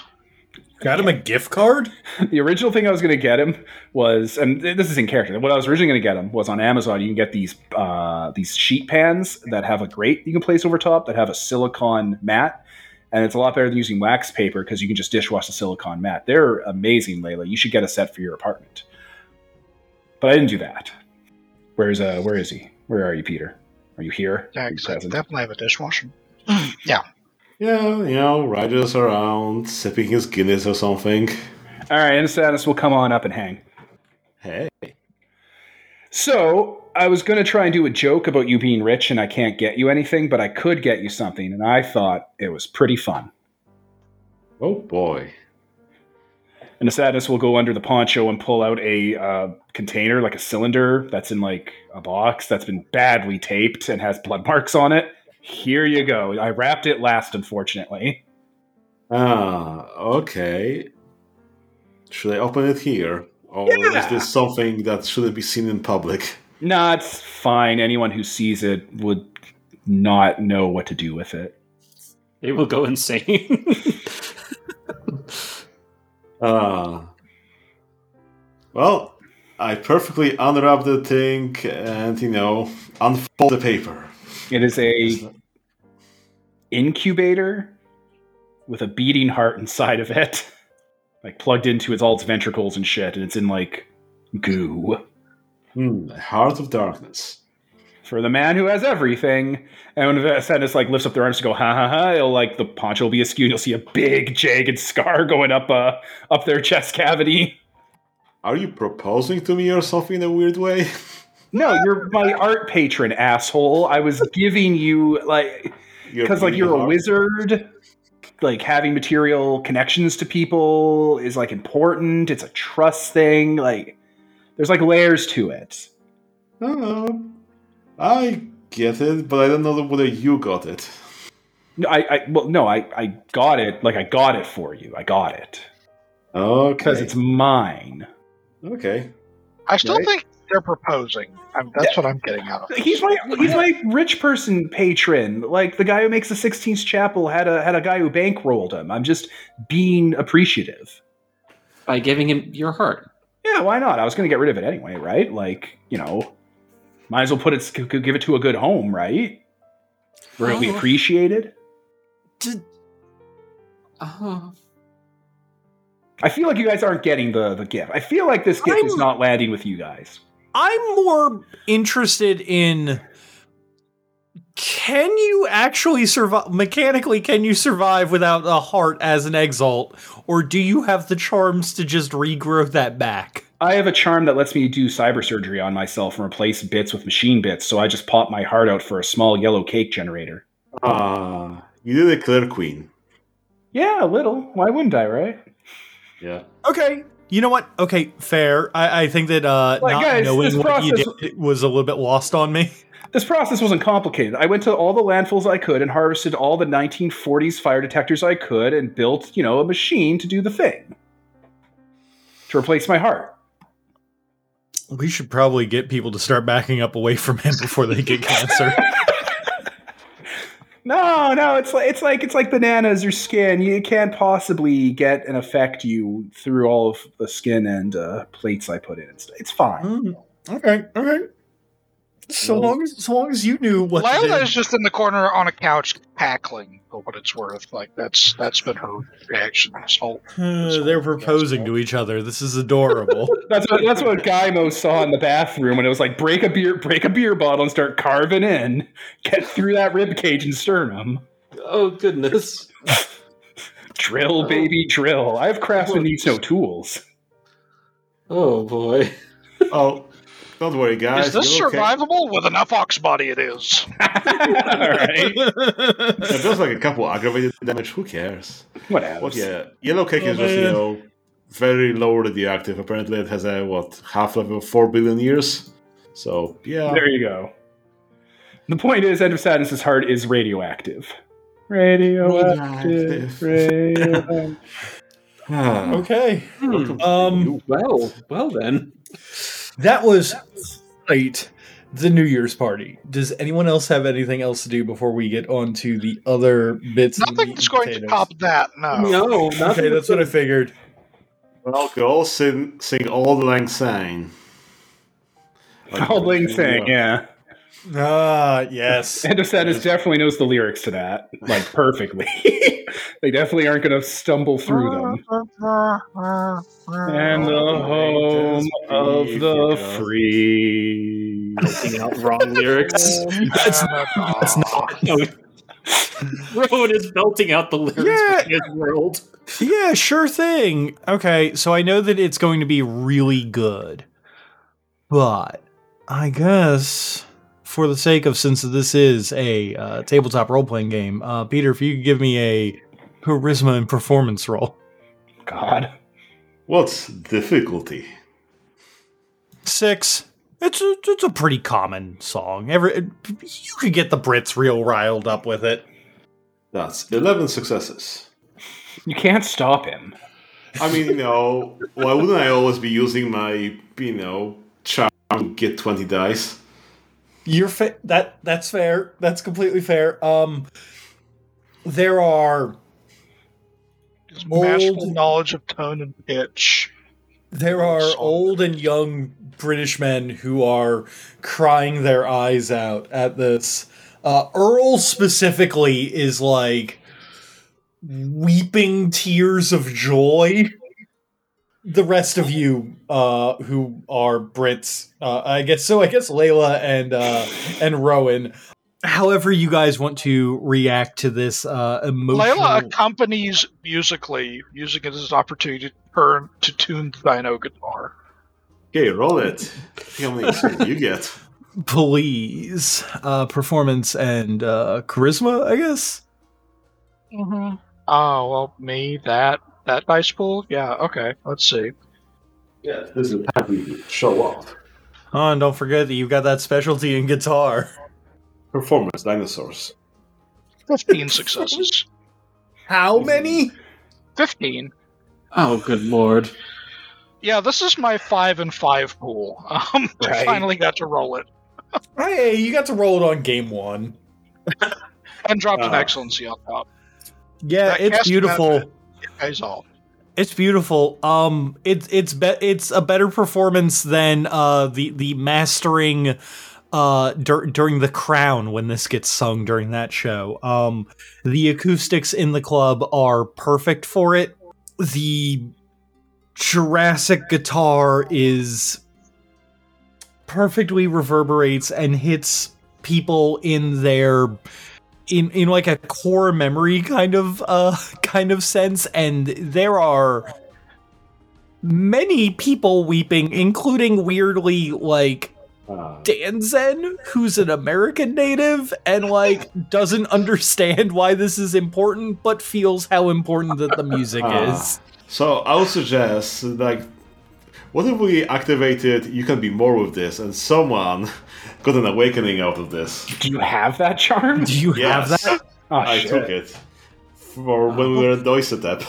Got him a gift card. The original thing I was going to get him was, and this is in character. What I was originally going to get him was on Amazon. You can get these uh, these sheet pans that have a grate you can place over top that have a silicon mat, and it's a lot better than using wax paper because you can just dishwash the silicon mat. They're amazing, Layla. You should get a set for your apartment. But I didn't do that. Where's uh? Where is he? Where are you, Peter? Are you here? Yeah, Are you 'cause I present? definitely have a dishwasher. yeah. Yeah, you know, Ryder's around, sipping his Guinness or something. All right, and status will come on up and hang. Hey. So I was going to try and do a joke about you being rich and I can't get you anything, but I could get you something, and I thought it was pretty fun. Oh boy. And the sadness will go under the poncho and pull out a uh, container, like a cylinder that's in like a box that's been badly taped and has blood marks on it. Here you go. I wrapped it last, unfortunately. Ah, okay. Should I open it here? Or Yeah. is this something that shouldn't be seen in public? Nah, it's fine. Anyone who sees it would not know what to do with it. They will go insane. Ah. Well, I perfectly unwrap the thing and, you know, unfold the paper. It is a incubator with a beating heart inside of it, like plugged into its all its ventricles and shit, and it's in like goo. Hmm, Heart of Darkness. For the man who has everything, and when Sadness like lifts up their arms to go ha ha ha, it'll like the poncho will be askew, and you'll see a big jagged scar going up uh up their chest cavity. Are you proposing to me or something in a weird way? No, you're my art patron, asshole. I was giving you like because like you're a wizard like having material connections to people is like important it's a trust thing like there's like layers to it Oh, I get it, but I don't know whether you got it. No, I, I well no I, I got it like i got it for you i got it Okay. because it's mine okay. I still Right. think they're proposing. I mean, that's what I'm getting out of it. he's my he's my rich person patron like the guy who makes the Sistine Chapel had a had a guy who bankrolled him i'm just being appreciative By giving him your heart. Yeah, why not? I was going to get rid of it anyway, right? Like, you know, might as well put it, c- c- give it to a good home, right? Where it'll be Oh. appreciated. Did, uh, I feel like you guys aren't getting the the gift. I feel like this gift is I'm- not landing with you guys. I'm more interested in can you actually survive mechanically can you survive without a heart as an exalt or do you have the charms to just regrow that back? I have a charm that lets me do cyber surgery on myself and replace bits with machine bits, so I just pop my heart out for a small yellow cake generator. Ah, you did a clear queen. Yeah, a little. Why wouldn't I, right? Yeah. Okay. You know what? Okay, fair. I, I think that uh Like, not guys, knowing what you did was a little bit lost on me. This process wasn't complicated. I went to all the landfills I could and harvested all the 1940s fire detectors I could and built, you know, a machine to do the thing. To replace my heart. We should probably get people to start backing up away from him before they get cancer. No, no, it's like it's like it's like bananas or skin. You can't possibly get and affect you through all of the skin and uh, plates I put in. It's, it's fine. Mm, okay, okay. So Well- long as so long as you knew what to Lila is just in the corner on a couch cackling for what it's worth. Like that's that's been her reaction this whole. Uh, they're proposing to each other. This is adorable. That's what that's what Gaimo saw in the bathroom when it was like break a beer break a beer bottle and start carving in, get through that rib cage and sternum. Oh goodness. Drill, baby, drill. I have craftsman needs no tools. Oh boy. Oh, don't worry, guys. is this you're okay. survivable? With enough ox body, it is. all right, It does like a couple aggravated damage. Who cares? whatever. What? Yeah, yellow cake is Oh, just you know very low radioactive. Apparently, it has a what half life of four billion years. So yeah, There you go. The point is, End of Sadness's heart is radioactive. Radioactive. radioactive. Okay. Hmm. Um, Well, well then. That was right. The New Year's party. Does anyone else have anything else to do before we get on to the other bits? of meat Nothing's and going to potatoes? top that. No. No, Okay, that's what I figured. well, go all sing, sing all the lang syne. Auld Lang Syne, yeah. Ah, yes. End of Sadness definitely knows the lyrics to that, like perfectly. they definitely aren't going to stumble through them. And the home of the free. Belting out wrong lyrics. That's that's not. No. Rowan is belting out the lyrics Yeah. for his world. Yeah, sure thing. Okay, so I know that it's going to be really good. But I guess for the sake of since this is a uh, tabletop role playing game, uh, Peter, if you could give me a charisma and performance roll. God. What's difficulty? Six. It's a, it's a pretty common song. Every you could get the Brits real riled up with it. That's eleven successes. You can't stop him. I mean, you know, why wouldn't I always be using my, you know, charm to get twenty dice? You're fa- that that's fair. That's completely fair. Um, there are His Old- knowledge of tone and pitch. There are old and young British men who are crying their eyes out at this. Uh, Earl specifically is like weeping tears of joy. The rest of you, uh, who are Brits, uh, I guess so. I guess Layla and uh, and Rowan. However, you guys want to react to this uh, emotional. Layla accompanies musically, using it as an opportunity to turn to tune the Dino guitar. Okay, roll it. How many you get. please uh performance and uh charisma i guess Mm-hmm. Oh well, me that that dice pool. Yeah. Okay. Let's see. Yeah, this is the time we show off. oh and don't forget that you've got that specialty in guitar Performance dinosaurs. Fifteen successes. how many Fifteen. Oh, good lord. Yeah, this is my five and five pool. Um, I finally got to roll it hey you got to roll it on game one and dropped an Ah. excellency on top. yeah That it's beautiful method. It pays off. It's beautiful. Um it's it's be- it's a better performance than uh the the mastering uh dur- during the crown when this gets sung during that show. Um the acoustics in the club are perfect for it. The Jurassic guitar is perfectly reverberates and hits people in their in in like a core memory kind of uh kind of sense and there are many people weeping including weirdly like Ah. Danzen, who's an American native and like doesn't understand why this is important, but feels how important that the music Ah. is. So I would suggest, like, what if we activated "You Can Be More" with this, and someone got an awakening out of this? Do you have that charm? Do you Yes, have that? Oh, I shit. took it for when we were at Doissetep.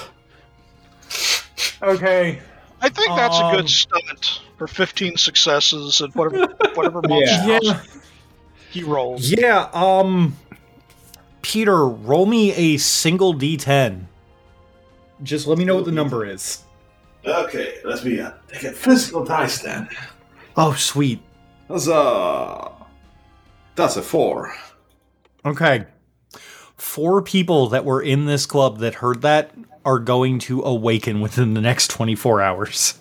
Okay. I think that's a Um, good stunt for 15 successes and whatever whatever monster Yeah. Yeah. he rolls. Yeah, um Peter, roll me a single D10. Just let me know what the number is. Okay, let me uh, take a physical dice then. Oh, sweet. Huzzah! That's a four. Okay. Four people that were in this club that heard that are going to awaken within the next 24 hours.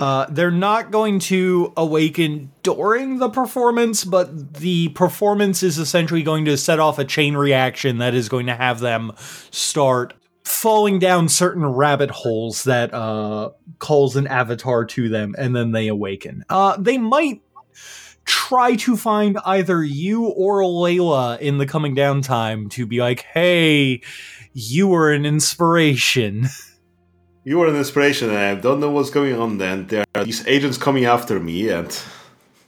Uh, they're not going to awaken during the performance, but the performance is essentially going to set off a chain reaction that is going to have them start falling down certain rabbit holes that uh, calls an avatar to them, and then they awaken. Uh, they might try to find either you or Layla in the coming downtime to be like, hey, you were an inspiration. You were an inspiration, and I don't know what's going on. Then there are these agents coming after me, and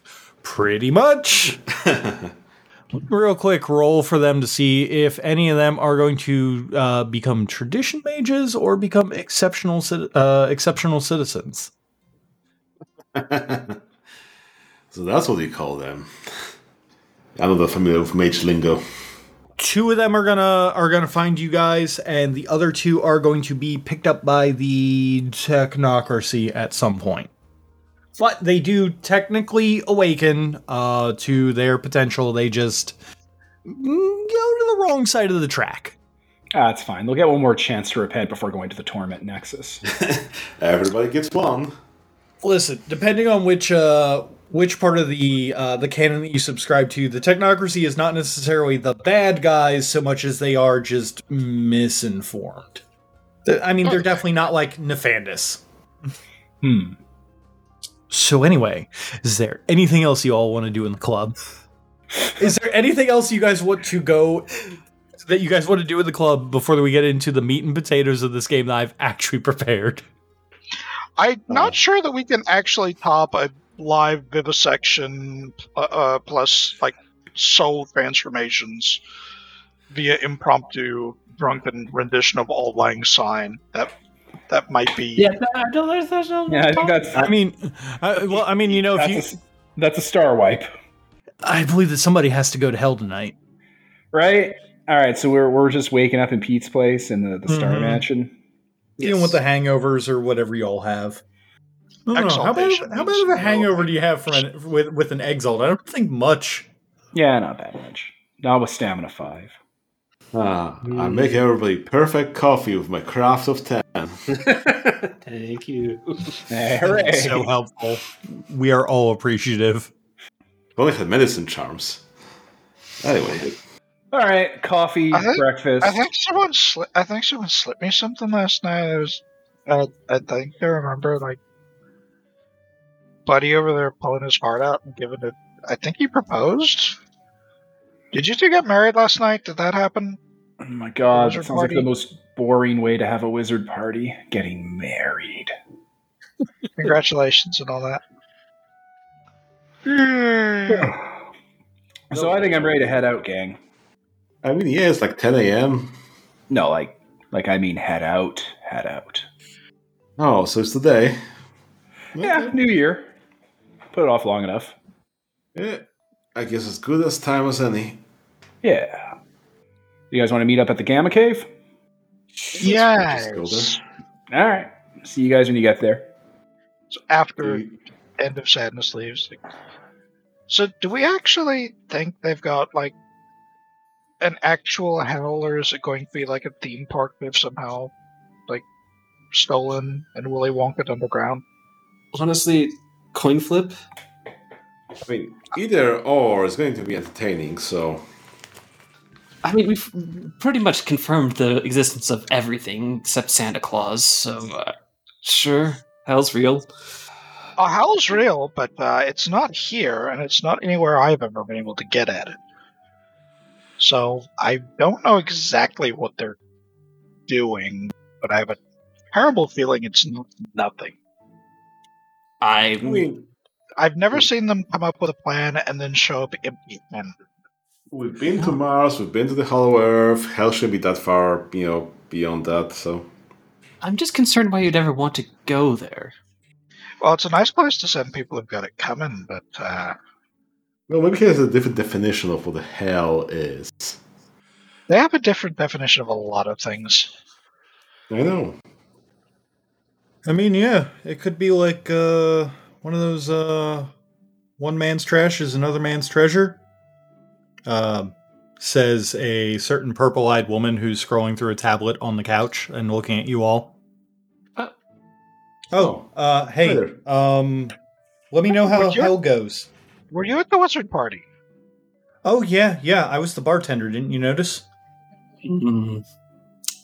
Pretty much. Real quick roll for them to see if any of them are going to uh, become tradition mages or become exceptional uh, exceptional citizens. So that's what you call them. I'm not familiar with mage lingo. Two of them are gonna are gonna find you guys, and the other two are going to be picked up by the technocracy at some point. But they do technically awaken uh, to their potential. They just go to the wrong side of the track. Ah, That's fine. They'll get one more chance to repent before going to the Torment Nexus. Everybody gets one. Listen, depending on which uh which part of the uh the canon that you subscribe to, the technocracy is not necessarily the bad guys so much as they are just misinformed. I mean, they're definitely not like Nephandus. Hmm. So anyway, is there anything else you all want to do in the club? Is there anything else you guys want to go that you guys want to do in the club before we get into the meat and potatoes of this game that I've actually prepared? I'm Oh. not sure that we can actually top a live vivisection uh, uh, plus like soul transformations via impromptu drunken rendition of Auld Lang Syne. That that might be. Yeah, no, no, there's, there's no. Yeah, I think that's I mean, uh, well, I mean, you know, if that's, you, a, s- that's a star wipe, I believe that somebody has to go to hell tonight. right? All right, so we're we're just waking up in Pete's place in the, the Star Mhm. Mansion. Even with the hangovers or whatever y'all have. I don't. How bad, how bad of a hangover do you have from an, with with an exalt? I don't think much. Yeah, not that much. Not with stamina five. Ah, I make everybody perfect coffee with my craft of ten. Thank you. Hooray! So helpful. We are all appreciative. Only had medicine charms. Anyway, All right, coffee, I think- breakfast. I think someone sli- I think someone slipped me something last night. It was I, I think I remember like Buddy over there pulling his heart out and giving it. I think he proposed. Did you two get married last night? Did that happen? oh my god, that Wizard sounds like the most boring way to have a wizard party. Getting married. Congratulations and all that. so I think I'm ready to head out, gang. I mean, yeah, it's like 10 a.m. No, like, like I mean, head out, head out. Oh, so it's today. Yeah, New Year. Put it off long enough. Yeah, I guess as good as time as any. Yeah. You guys want to meet up at the Gamma Cave? Yes. All right. See you guys when you get there. So after there. End of Sadness leaves. So do we actually think they've got like an actual hell, or is it going to be like a theme park they've somehow like stolen in Willy Wonka Underground? Honestly, coin flip. I mean, either or is going to be entertaining. So I mean, we've pretty much confirmed the existence of everything except Santa Claus. So, uh, sure, hell's real. Uh, hell's real, but uh, it's not here, and it's not anywhere I've ever been able to get at it. So I don't know exactly what they're doing, but I have a terrible feeling it's not nothing. I, I mean, I've never seen them come up with a plan and then show up empty-handed. we've been to Mars, we've been to the Hollow Earth. Hell shouldn't be that far, you know, beyond that. So I'm just concerned why you'd ever want to go there. Well, it's a nice place to send people who've got it coming, but uh, well, maybe he has a different definition of what the hell is. they have a different definition of a lot of things. I know. I mean, yeah, it could be like uh, one of those uh, one man's trash is another man's treasure. Um, says a certain purple eyed woman who's scrolling through a tablet on the couch and looking at you all. Uh, oh, uh, hey, um, let me know how Would you- hell goes. Were you at the wizard party? Oh, yeah, yeah, I was the bartender, didn't you notice?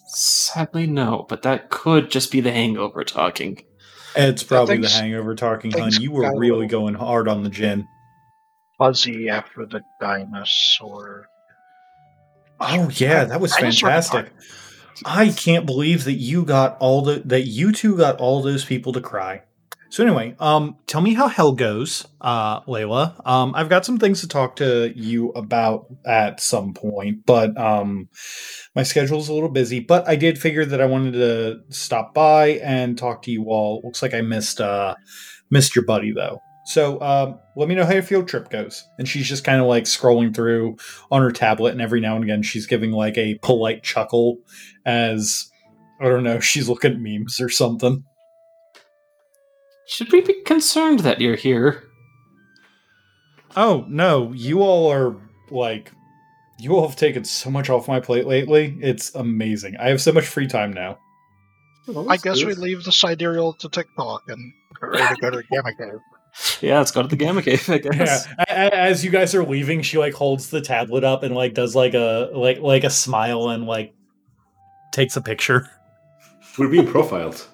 Sadly, no, but that could just be the hangover talking. It's probably the hangover talking, hun. You were really going hard on the gin. Fuzzy after the dinosaur. Oh yeah, that was Dinosaur fantastic. I can't believe that you got all the that you two got all those people to cry. So anyway, um, tell me how hell goes, uh, Layla. Um, I've got some things to talk to you about at some point, but um, my schedule's a little busy. But I did figure that I wanted to stop by and talk to you all. Looks like I missed uh, missed your buddy though. So um, let me know how your field trip goes. And she's just kind of like scrolling through on her tablet, and every now and again she's giving like a polite chuckle as I don't know, she's looking at memes or something. Should we be concerned that you're here? Oh no, you all are like you all have taken so much off my plate lately. It's amazing. I have so much free time now. I guess we leave the sidereal to TikTok and go to the Gamma Cave. Yeah, let's go to the Gamma Cave, I guess. a- a- As you guys are leaving, she like holds the tablet up and like does like a like like a smile and like takes a picture. We're being profiled.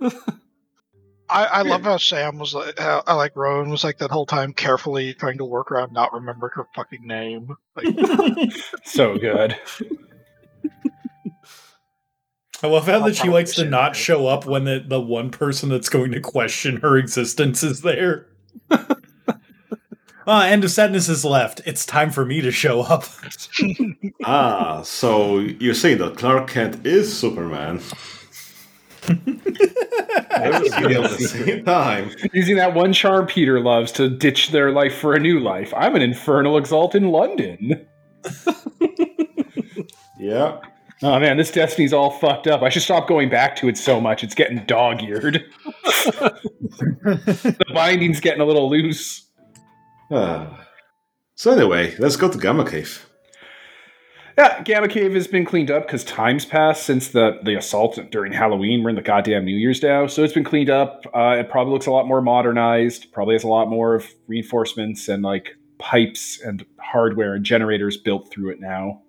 I, I love how Sam was like, how, I like Rowan was like that whole time carefully trying to work around not remembering her fucking name. Like, So good. I love how I'll that she likes to not that. show up when the, the one person that's going to question her existence is there. Ah, end of sadness is left. It's time for me to show up. Ah, so you're saying that Clark Kent is Superman? Everybody at the same time. Using that one charm Peter loves to ditch their life for a new life. I'm an infernal exalt in London. Yeah. Oh man, this Destiny's all fucked up. I should stop going back to it so much. It's getting dog eared. the binding's getting a little loose. Ah. So anyway, let's go to Gamma Cave. Yeah, Gamma Cave has been cleaned up because time's passed since the, the assault during Halloween. We're in the goddamn New Year's now. So it's been cleaned up. Uh, it probably looks a lot more modernized, probably has a lot more of reinforcements and like pipes and hardware and generators built through it now.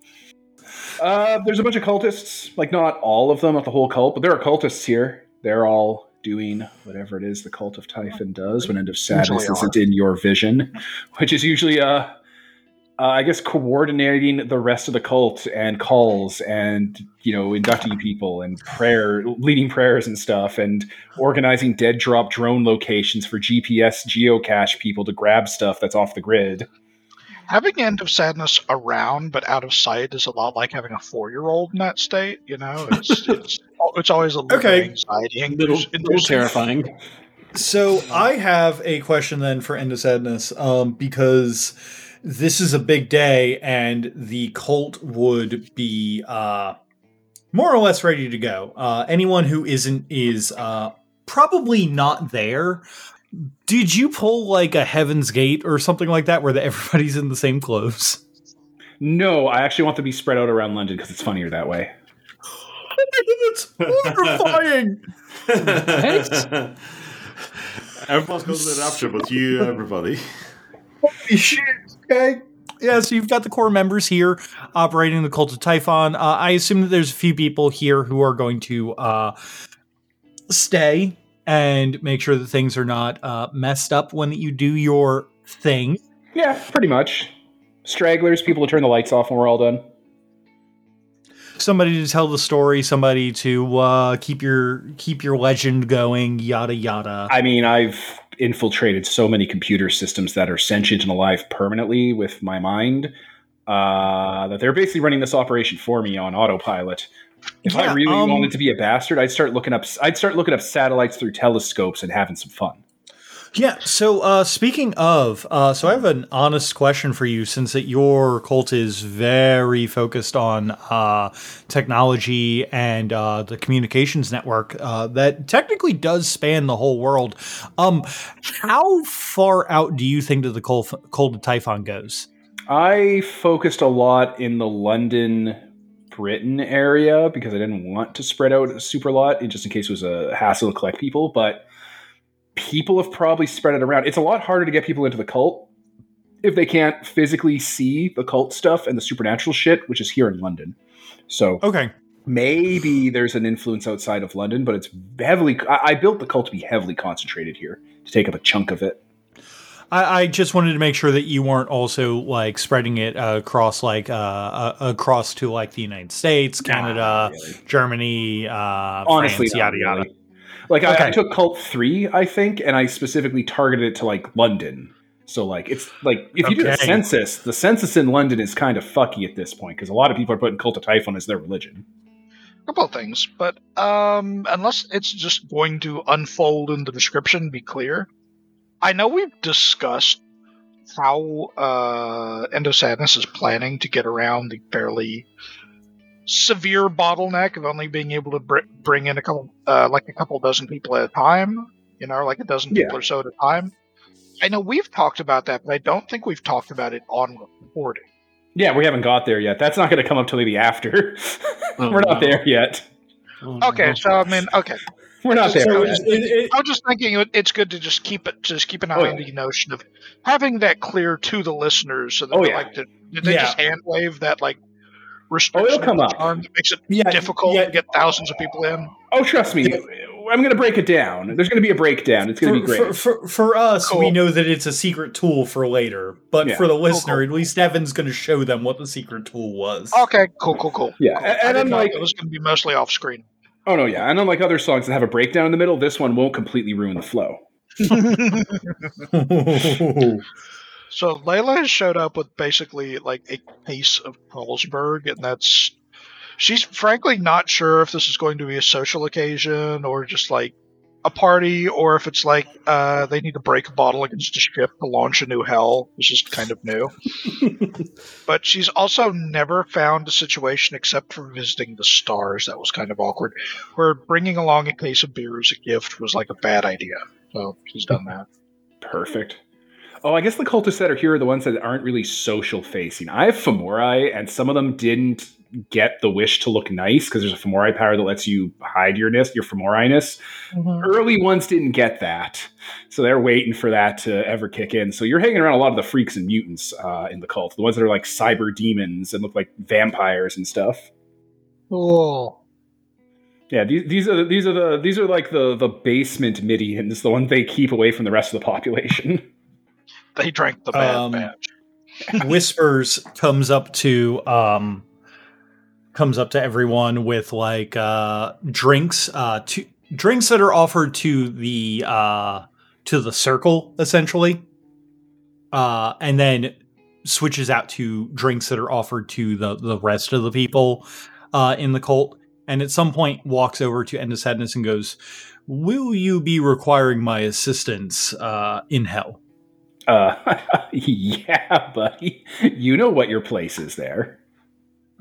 Uh, there's a bunch of cultists, like not all of them, not the whole cult, but there are cultists here. They're all doing whatever it is the cult of Typhon does when End of Sadness isn't in your vision, which is usually uh, uh, I guess coordinating the rest of the cult and calls and you know inducting people and prayer, leading prayers and stuff, and organizing dead drop drone locations for GPS geocache people to grab stuff that's off the grid. having End of Sadness around but out of sight is a lot like having a four year old in that state. You know, it's it's, it's always a little Okay. anxiety. A little, little terrifying. So I have a question then for End of Sadness, um, because this is a big day and the cult would be uh, more or less ready to go. Uh, anyone who isn't is uh, probably not there. Did you pull like a Heaven's Gate or something like that where the, everybody's in the same clothes? No, I actually want to be spread out around London because it's funnier that way. That's horrifying. Everyone's going to the rapture, but you, everybody. Holy shit. Okay. Yeah, so you've got the core members here operating the cult of Typhon. Uh, I assume that there's a few people here who are going to uh, stay and make sure that things are not uh, messed up when you do your thing. Yeah, pretty much. Stragglers, people to turn the lights off when we're all done. Somebody to tell the story, somebody to uh, keep your keep your legend going, yada yada. I mean, I've infiltrated so many computer systems that are sentient and alive permanently with my mind uh, that they're basically running this operation for me on autopilot. If I really um, wanted to be a bastard, I'd start looking up. I'd start looking up satellites through telescopes and having some fun. Yeah. So uh, speaking of, uh, so I have an honest question for you, since that your cult is very focused on uh, technology and uh, the communications network uh, that technically does span the whole world. Um, how far out do you think that the cult, of Typhon goes? I focused a lot in the London, Britain area because I didn't want to spread out a super lot, just in case it was a hassle to collect people. But people have probably spread it around. It's a lot harder to get people into the cult if they can't physically see the cult stuff and the supernatural shit, which is here in London. So Okay. maybe there's an influence outside of London, but it's heavily. I, I built the cult to be heavily concentrated here to take up a chunk of it. I, I just wanted to make sure that you weren't also like spreading it uh, across like uh, uh, across to like the United States, Canada, really. Germany, uh, honestly, France, yada yada. really. Like I, I took Cult Three, I think, and I specifically targeted it to like London. So like it's like if you do the census, the census in London is kind of fucky at this point because a lot of people are putting Cult of Typhon as their religion. A couple of things, but um, unless it's just going to unfold in the description, be clear. I know we've discussed how uh, Endo Sadness is planning to get around the fairly severe bottleneck of only being able to br- bring in a couple, uh, like a couple dozen people at a time. You know, like a dozen Yeah. people or so at a time. I know we've talked about that, but I don't think we've talked about it on recording. Yeah, we haven't got there yet. That's not going to come up till maybe after. Oh, We're not no. there yet. Oh, Okay, no. so I mean, okay. We're not there. So yet. it's- it- I was just thinking it's good to just keep it, just keep an eye Oh, on yeah. the notion of having that clear to the listeners, so that Oh, they yeah. like to, did they Yeah. just hand wave that like restriction Oh, it'll come up. time that makes it Yeah, difficult yeah. to get thousands of people in. Oh, trust me. I'm going to break it down. There's going to be a breakdown. It's going to be great. For, for, for us, Cool. we know that it's a secret tool for later, but Yeah. for the listener, cool. at least Evan's going to show them what the secret tool was. Okay, cool, cool, cool. Yeah, Cool. and- I and didn't know unlike- it was going to be mostly off screen. oh no, yeah. And unlike other songs that have a breakdown in the middle, this one won't completely ruin the flow. So Layla has showed up with basically like a case of Carlsberg, and that's she's frankly not sure if this is going to be a social occasion or just like a party, or if it's like uh, they need to break a bottle against a ship to launch a new hell, which is kind of new. but she's also never found a situation except for visiting the stars that was kind of awkward, where bringing along a case of beer as a gift was like a bad idea. So she's done that. Perfect. Oh, I guess the cultists that are here are the ones that aren't really social facing. I have Femorai, and some of them didn't get the wish to look nice because there's a Femorai power that lets you hide your ness, your Femorai-ness. Early ones didn't get that, so they're waiting for that to ever kick in. So you're hanging around a lot of the freaks and mutants uh, in the cult, the ones that are like cyber demons and look like vampires and stuff. Cool. Yeah, these, these are these are the these are like the the basement Midians, the ones they keep away from the rest of the population. They drank the bad Um, batch. Whispers comes up to um comes up to everyone with like uh drinks uh to drinks that are offered to the uh to the circle essentially. Uh and then switches out to drinks that are offered to the the rest of the people uh in the cult and at some point walks over to End of Sadness and goes, "Will you be requiring my assistance uh in hell?" Uh, yeah, buddy. You know what your place is there.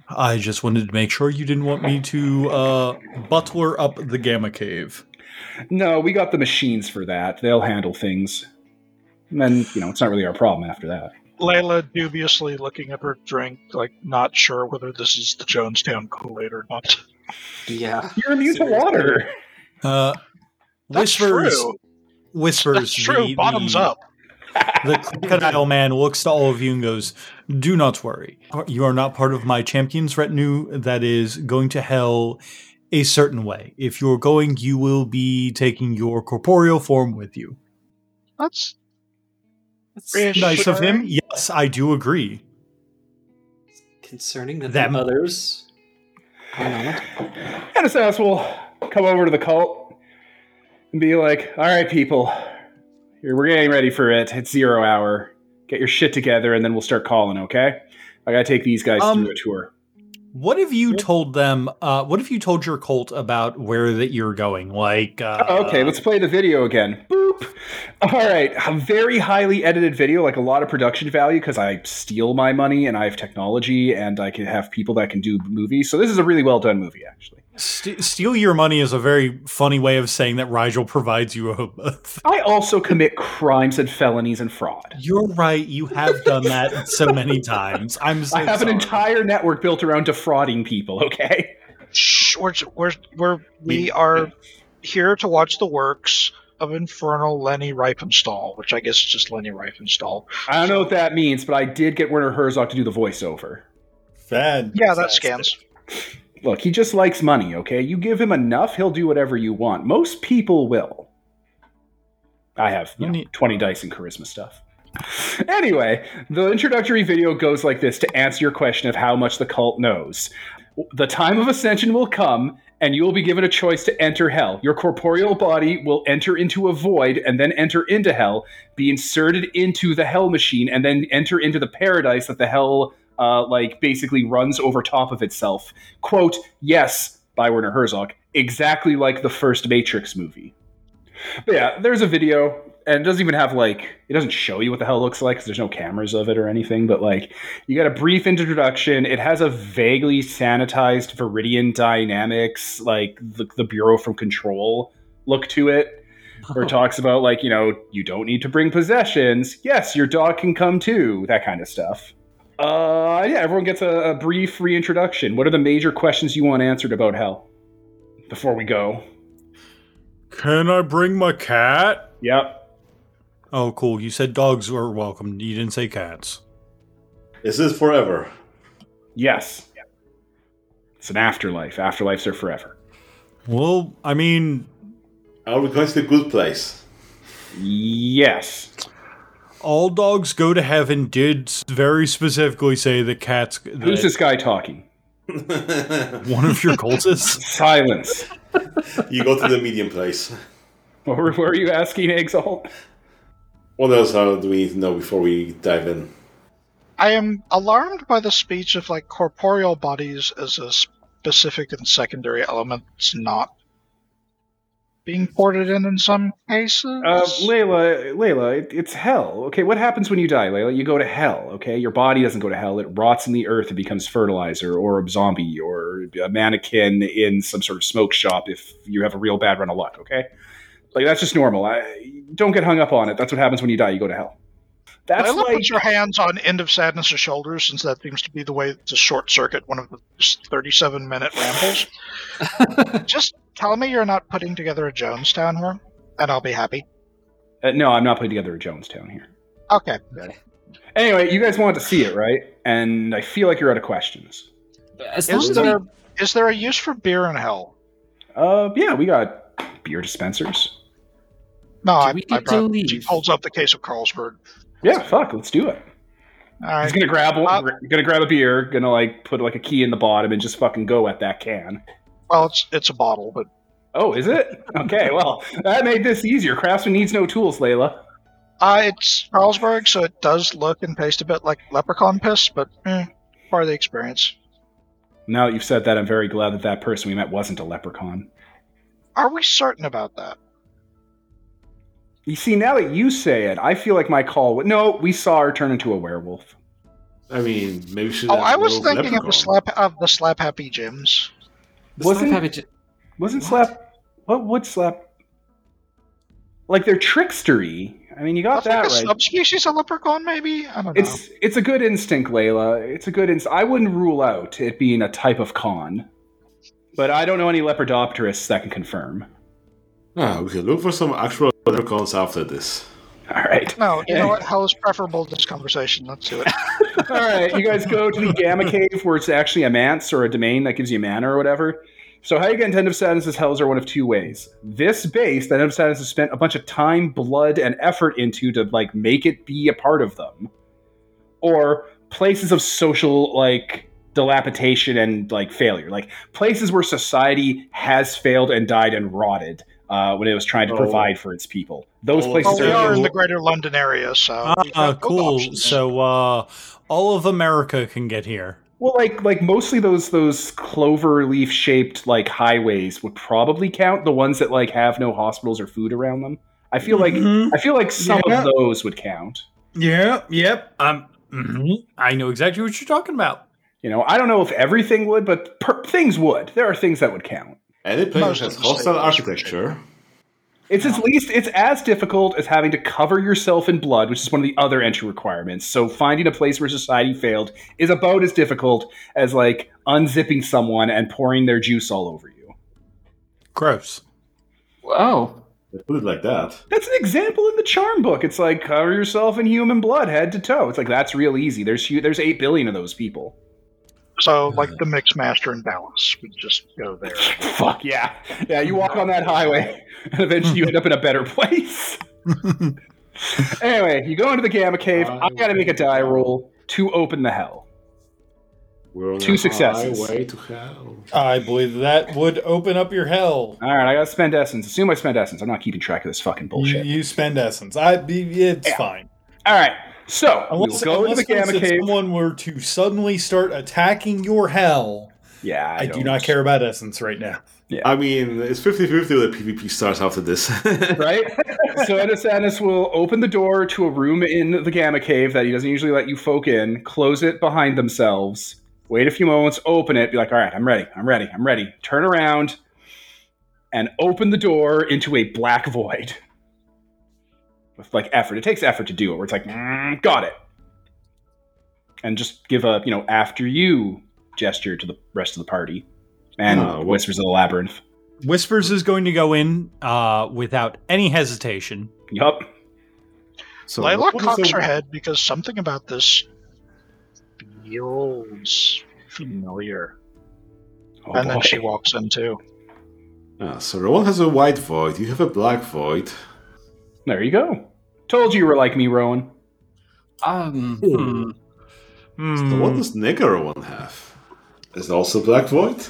I just wanted to make sure you didn't want me to uh, butler up the Gamma Cave. No, we got the machines for that. They'll handle things. And then, you know, it's not really our problem after that. Layla dubiously looking at her drink, like not sure whether this is the Jonestown Kool Aid or not. Yeah. You're immune to water. Uh, That's whispers, true. whispers. That's true. the- Bottoms the- up. The crocodile man looks to all of you and goes, Do not worry. You are not part of my champion's retinue that is going to hell a certain way. If you're going, you will be taking your corporeal form with you. That's That's Ish. Nice of him. Yes, I do agree. concerning that Them. the others are not. Anastasis will come over to the cult and be like, all right, people, here, we're getting ready for it. It's zero hour. Get your shit together, and then we'll start calling, okay? I gotta take these guys Um, through a tour. What have you told them? Uh, what have you told your cult about where that you're going? Like, uh, Oh, okay, let's play the video again. Boop. All right, a very highly edited video, like a lot of production value because I steal my money and I have technology and I can have people that can do movies. So this is a really well done movie, actually. St- steal your money is a very funny way of saying that Rigel provides you a. I also commit crimes and felonies and fraud. You're right. You have done that so many times. I'm. So I have sorry. an entire network built around defrauding people. Okay. shh, we're, we're, we're we are here to watch the works of Infernal Leni Riefenstahl, which I guess is just Leni Riefenstahl. I don't know what that means, but I did get Werner Herzog to do the voiceover. Fad. Yeah, that scans. Look, he just likes money, okay? You give him enough, he'll do whatever you want. Most people will. I have you know, 20 dice and charisma stuff. Anyway, the introductory video goes like this to answer your question of how much the cult knows. The time of ascension will come, and you will be given a choice to enter hell. Your corporeal body will enter into a void and then enter into hell, be inserted into the hell machine, and then enter into the paradise that the hell, uh, like, basically runs over top of itself. Quote, yes, by Werner Herzog, exactly like the first Matrix movie. But yeah, there's a video, and it doesn't even have like it doesn't show you what the hell it looks like 'cause there's no cameras of it or anything. But like, you got a brief introduction. It has a vaguely sanitized Veridian Dynamics, like the, the Bureau from Control look to it, where it talks about like you know you don't need to bring possessions. Yes, your dog can come too. That kind of stuff. Uh, yeah, everyone gets a, a brief reintroduction. What are the major questions you want answered about hell before we go? Can I bring my cat? Yep. Oh, cool. You said dogs were welcome. You didn't say cats. This is this forever? Yes. It's an afterlife. Afterlives are forever. Well, I mean, Are we going to the good place? Yes. All dogs go to heaven did very specifically say the cats. Who's this guy talking? One of your cultists? Silence. you go to the medium place. What were, what were you asking, Exalt? What else uh, do we need to know before we dive in? I am alarmed by the speech of like corporeal bodies as a specific and secondary element that's not being ported in in some cases. Uh, Layla, Layla, it, it's hell. Okay, what happens when you die, Layla? You go to hell. Okay, your body doesn't go to hell. It rots in the earth and becomes fertilizer, or a zombie, or a mannequin in some sort of smoke shop. If you have a real bad run of luck, okay, like that's just normal. I, don't get hung up on it. That's what happens when you die. You go to hell. That's Layla like puts her hands on End of Sadness' shoulders, since that seems to be the way to short circuit one of the 37 minute rambles. Just tell me you're not putting together a Jonestown here, and I'll be happy. uh, no. I'm not putting together a Jonestown here. Okay. Anyway, you guys wanted to see it, right? And I feel like you're out of questions. As Is as we, there, is there a use for beer in hell? Uh, yeah, we got beer dispensers. No, Do I, we I get to brought, leave? she holds up the case of Carlsberg. Yeah, fuck, let's do it. All right. He's gonna grab one, Uh, gonna grab a beer, gonna like put like a key in the bottom and just fucking go at that can. Well, it's it's a bottle, but Oh, is it? Okay, well that made this easier. Craftsman needs no tools, Layla. uh, it's Carlsberg, so it does look and taste a bit like leprechaun piss, but eh, part of the experience. Now that you've said that, I'm very glad that that person we met wasn't a leprechaun. Are we certain about that? You see, now that you say it, I feel like my call. would no, we saw her turn into a werewolf. I mean, maybe we should. Oh, have I a was little thinking of the slap of the slap happy gyms. Wasn't Slap Happy- wasn't slap? What would slap? Like they're trickstery. I mean, you got That's like that a right. subspecies of leprechaun, maybe. I don't know. It's it's a good instinct, Layla. It's a good instinct. I wouldn't rule out it being a type of con. but I don't know any lepidopterists that can confirm. Ah, we can look for some actual leprechauns after this. All right. No, you know what? Hell is preferable to this conversation. Let's do it. All right, you guys go to the Gamma Cave where it's actually a manse or a domain that gives you mana or whatever. So how you get into End of Sadness' Hells are one of two ways. This base that End of Sadness has spent a bunch of time, blood, and effort into to like make it be a part of them. Or places of social like dilapidation and like failure. Like places where society has failed and died and rotted uh, when it was trying to Oh. provide for its people. Those Oh, places Well, we are are in the greater London area, so we've Ah, cool. So uh, all of America can get here. Well, like like mostly those those clover leaf shaped like highways would probably count. The ones that like have no hospitals or food around them. I feel like Mhm. I feel like some Yeah. of those would count. Yeah. Yep. Um. mhm. I know exactly what you're talking about. You know, I don't know if everything would, but per- things would. There are things that would count. Any place Most that has of the hostile architecture. It's at least it's as difficult as having to cover yourself in blood, which is one of the other entry requirements. So finding a place where society failed is about as difficult as like unzipping someone and pouring their juice all over you. Gross. Wow. They put it like that. That's an example in the charm book. It's like cover yourself in human blood, head to toe. It's like that's real easy. There's hu- there's eight billion of those people. So, like the Mixmaster in Dallas, we just go there. Fuck yeah, yeah. You walk on that highway, and eventually you end up in a better place. anyway, you go into the gamma cave. Uh, I gotta make a die roll to open the hell. We're on Two successes. highway to hell. I believe that would open up your hell. All right, I gotta spend essence. Assume I spend essence. I'm not keeping track of this fucking You, bullshit. you spend essence. I be it's Yeah. fine. All right, so Unless, we'll go into unless the gamma if cave. someone were to suddenly start attacking your hell, Yeah, I, do don't- care about essence right now. Yeah. I mean, it's 50 50 with the PvP starts after this. right? so End of Sadness will open the door to a room in the Gamma Cave that he doesn't usually let you folk in, close it behind themselves, wait a few moments, open it, be like, all right, I'm ready, I'm ready, I'm ready. Turn around and open the door into a black void. With like effort. It takes effort to do it, where it's like, "Mm, got it. And just give a, you know, after you gesture to the rest of the party. And Oh, well- Whispers of the Labyrinth. Whispers is going to go in uh, without any hesitation. Yup. so, Layla what is cocks her head because something about this feels familiar. Oh, and then she walks in too. Ah, so Rowan has a white void, you have a black void. There you go. Told you you were like me, Rowan. um, Ooh. hmm. So Hmm. what does Nega Rowan have? Is it also black void?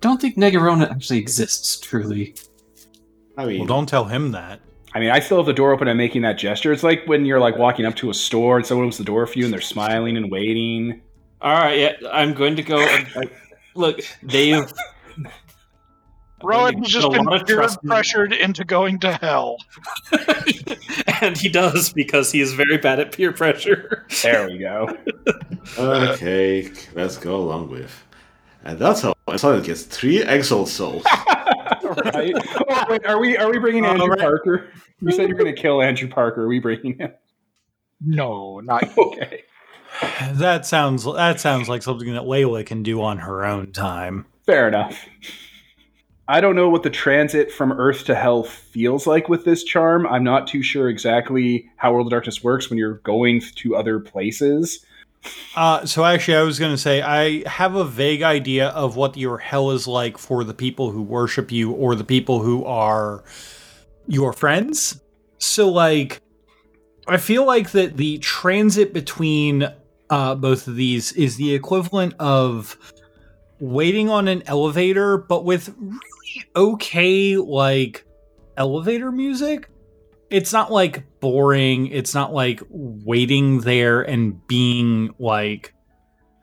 don't think Nega Rowan actually exists truly. I mean, Well, don't tell him that. I mean, I still have the door open and I'm making that gesture. It's like when you're like walking up to a store and someone opens the door for you and they're smiling and waiting. All right, yeah, I'm going to go. And, I- look, they have. Rowan has just been peer trust in- pressured into going to hell. and he does because he is very bad at peer pressure. There we go. okay, let's go along with. And that's how Silent gets three exalt souls. right? Oh, wait, are we are we bringing Uh, Andrew right. Parker? You said you're going to kill Andrew Parker. Are we bringing him? No, not Okay. That sounds that sounds like something that Layla can do on her own time. Fair enough. I don't know what the transit from Earth to Hell feels like with this charm. I'm not too sure exactly how World of Darkness works when you're going to other places. Uh, so actually, I was going to say I have a vague idea of what your hell is like for the people who worship you or the people who are your friends. So, like, I feel like that the transit between uh, both of these is the equivalent of waiting on an elevator, but with okay, like, elevator music it's not like boring. It's not like waiting there and being like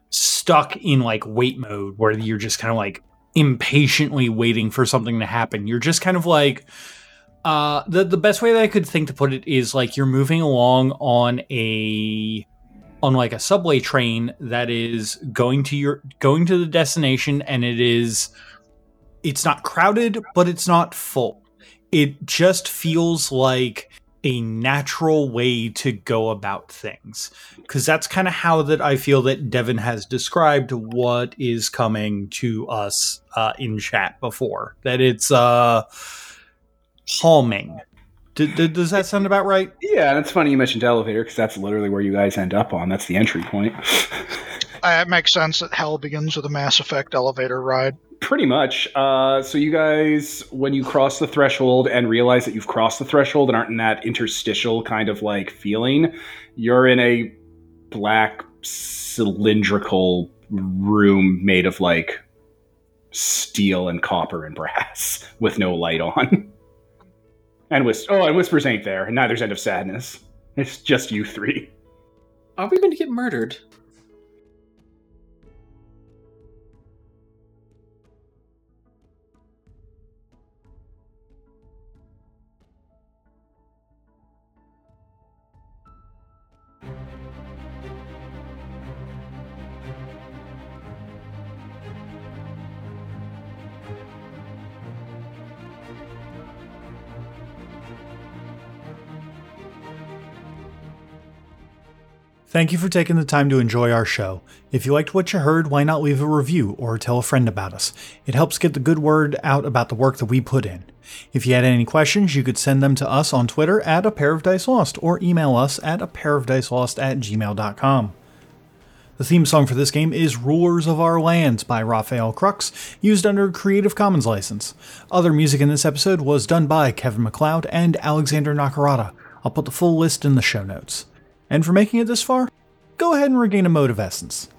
stuck in like wait mode where you're just kind of like impatiently waiting for something to happen. You're just kind of like uh the the best way that I could think to put it is like you're moving along on a on like a subway train that is going to your going to the destination and it is it's not crowded but it's not full it just feels like a natural way to go about things because that's kind of how that I feel that Devin has described what is coming to us uh, in chat before that it's uh calming. D- d- does that sound about right? Yeah, and it's funny you mentioned elevator because that's literally where you guys end up on. That's the entry point. Uh, it makes sense that hell begins with a Mass Effect elevator ride. Pretty much. Uh, so you guys, when you cross the threshold and realize that you've crossed the threshold and aren't in that interstitial kind of like feeling, you're in a black cylindrical room made of like steel and copper and brass with no light on. And Whis- oh, and whispers ain't there, and neither's end of sadness. It's just you three. Are we going to get murdered? Thank you for taking the time to enjoy our show. If you liked what you heard, why not leave a review or tell a friend about us? It helps get the good word out about the work that we put in. If you had any questions, you could send them to us on Twitter at a pair of dice lost or email us at a pair of dice lost at gmail.com. The theme song for this game is Rulers of Our Lands by Rafael Krux, used under a Creative Commons license. Other music in this episode was done by Kevin MacLeod and Alexander Nakarada. I'll put the full list in the show notes. And for making it this far, go ahead and regain a mode of essence.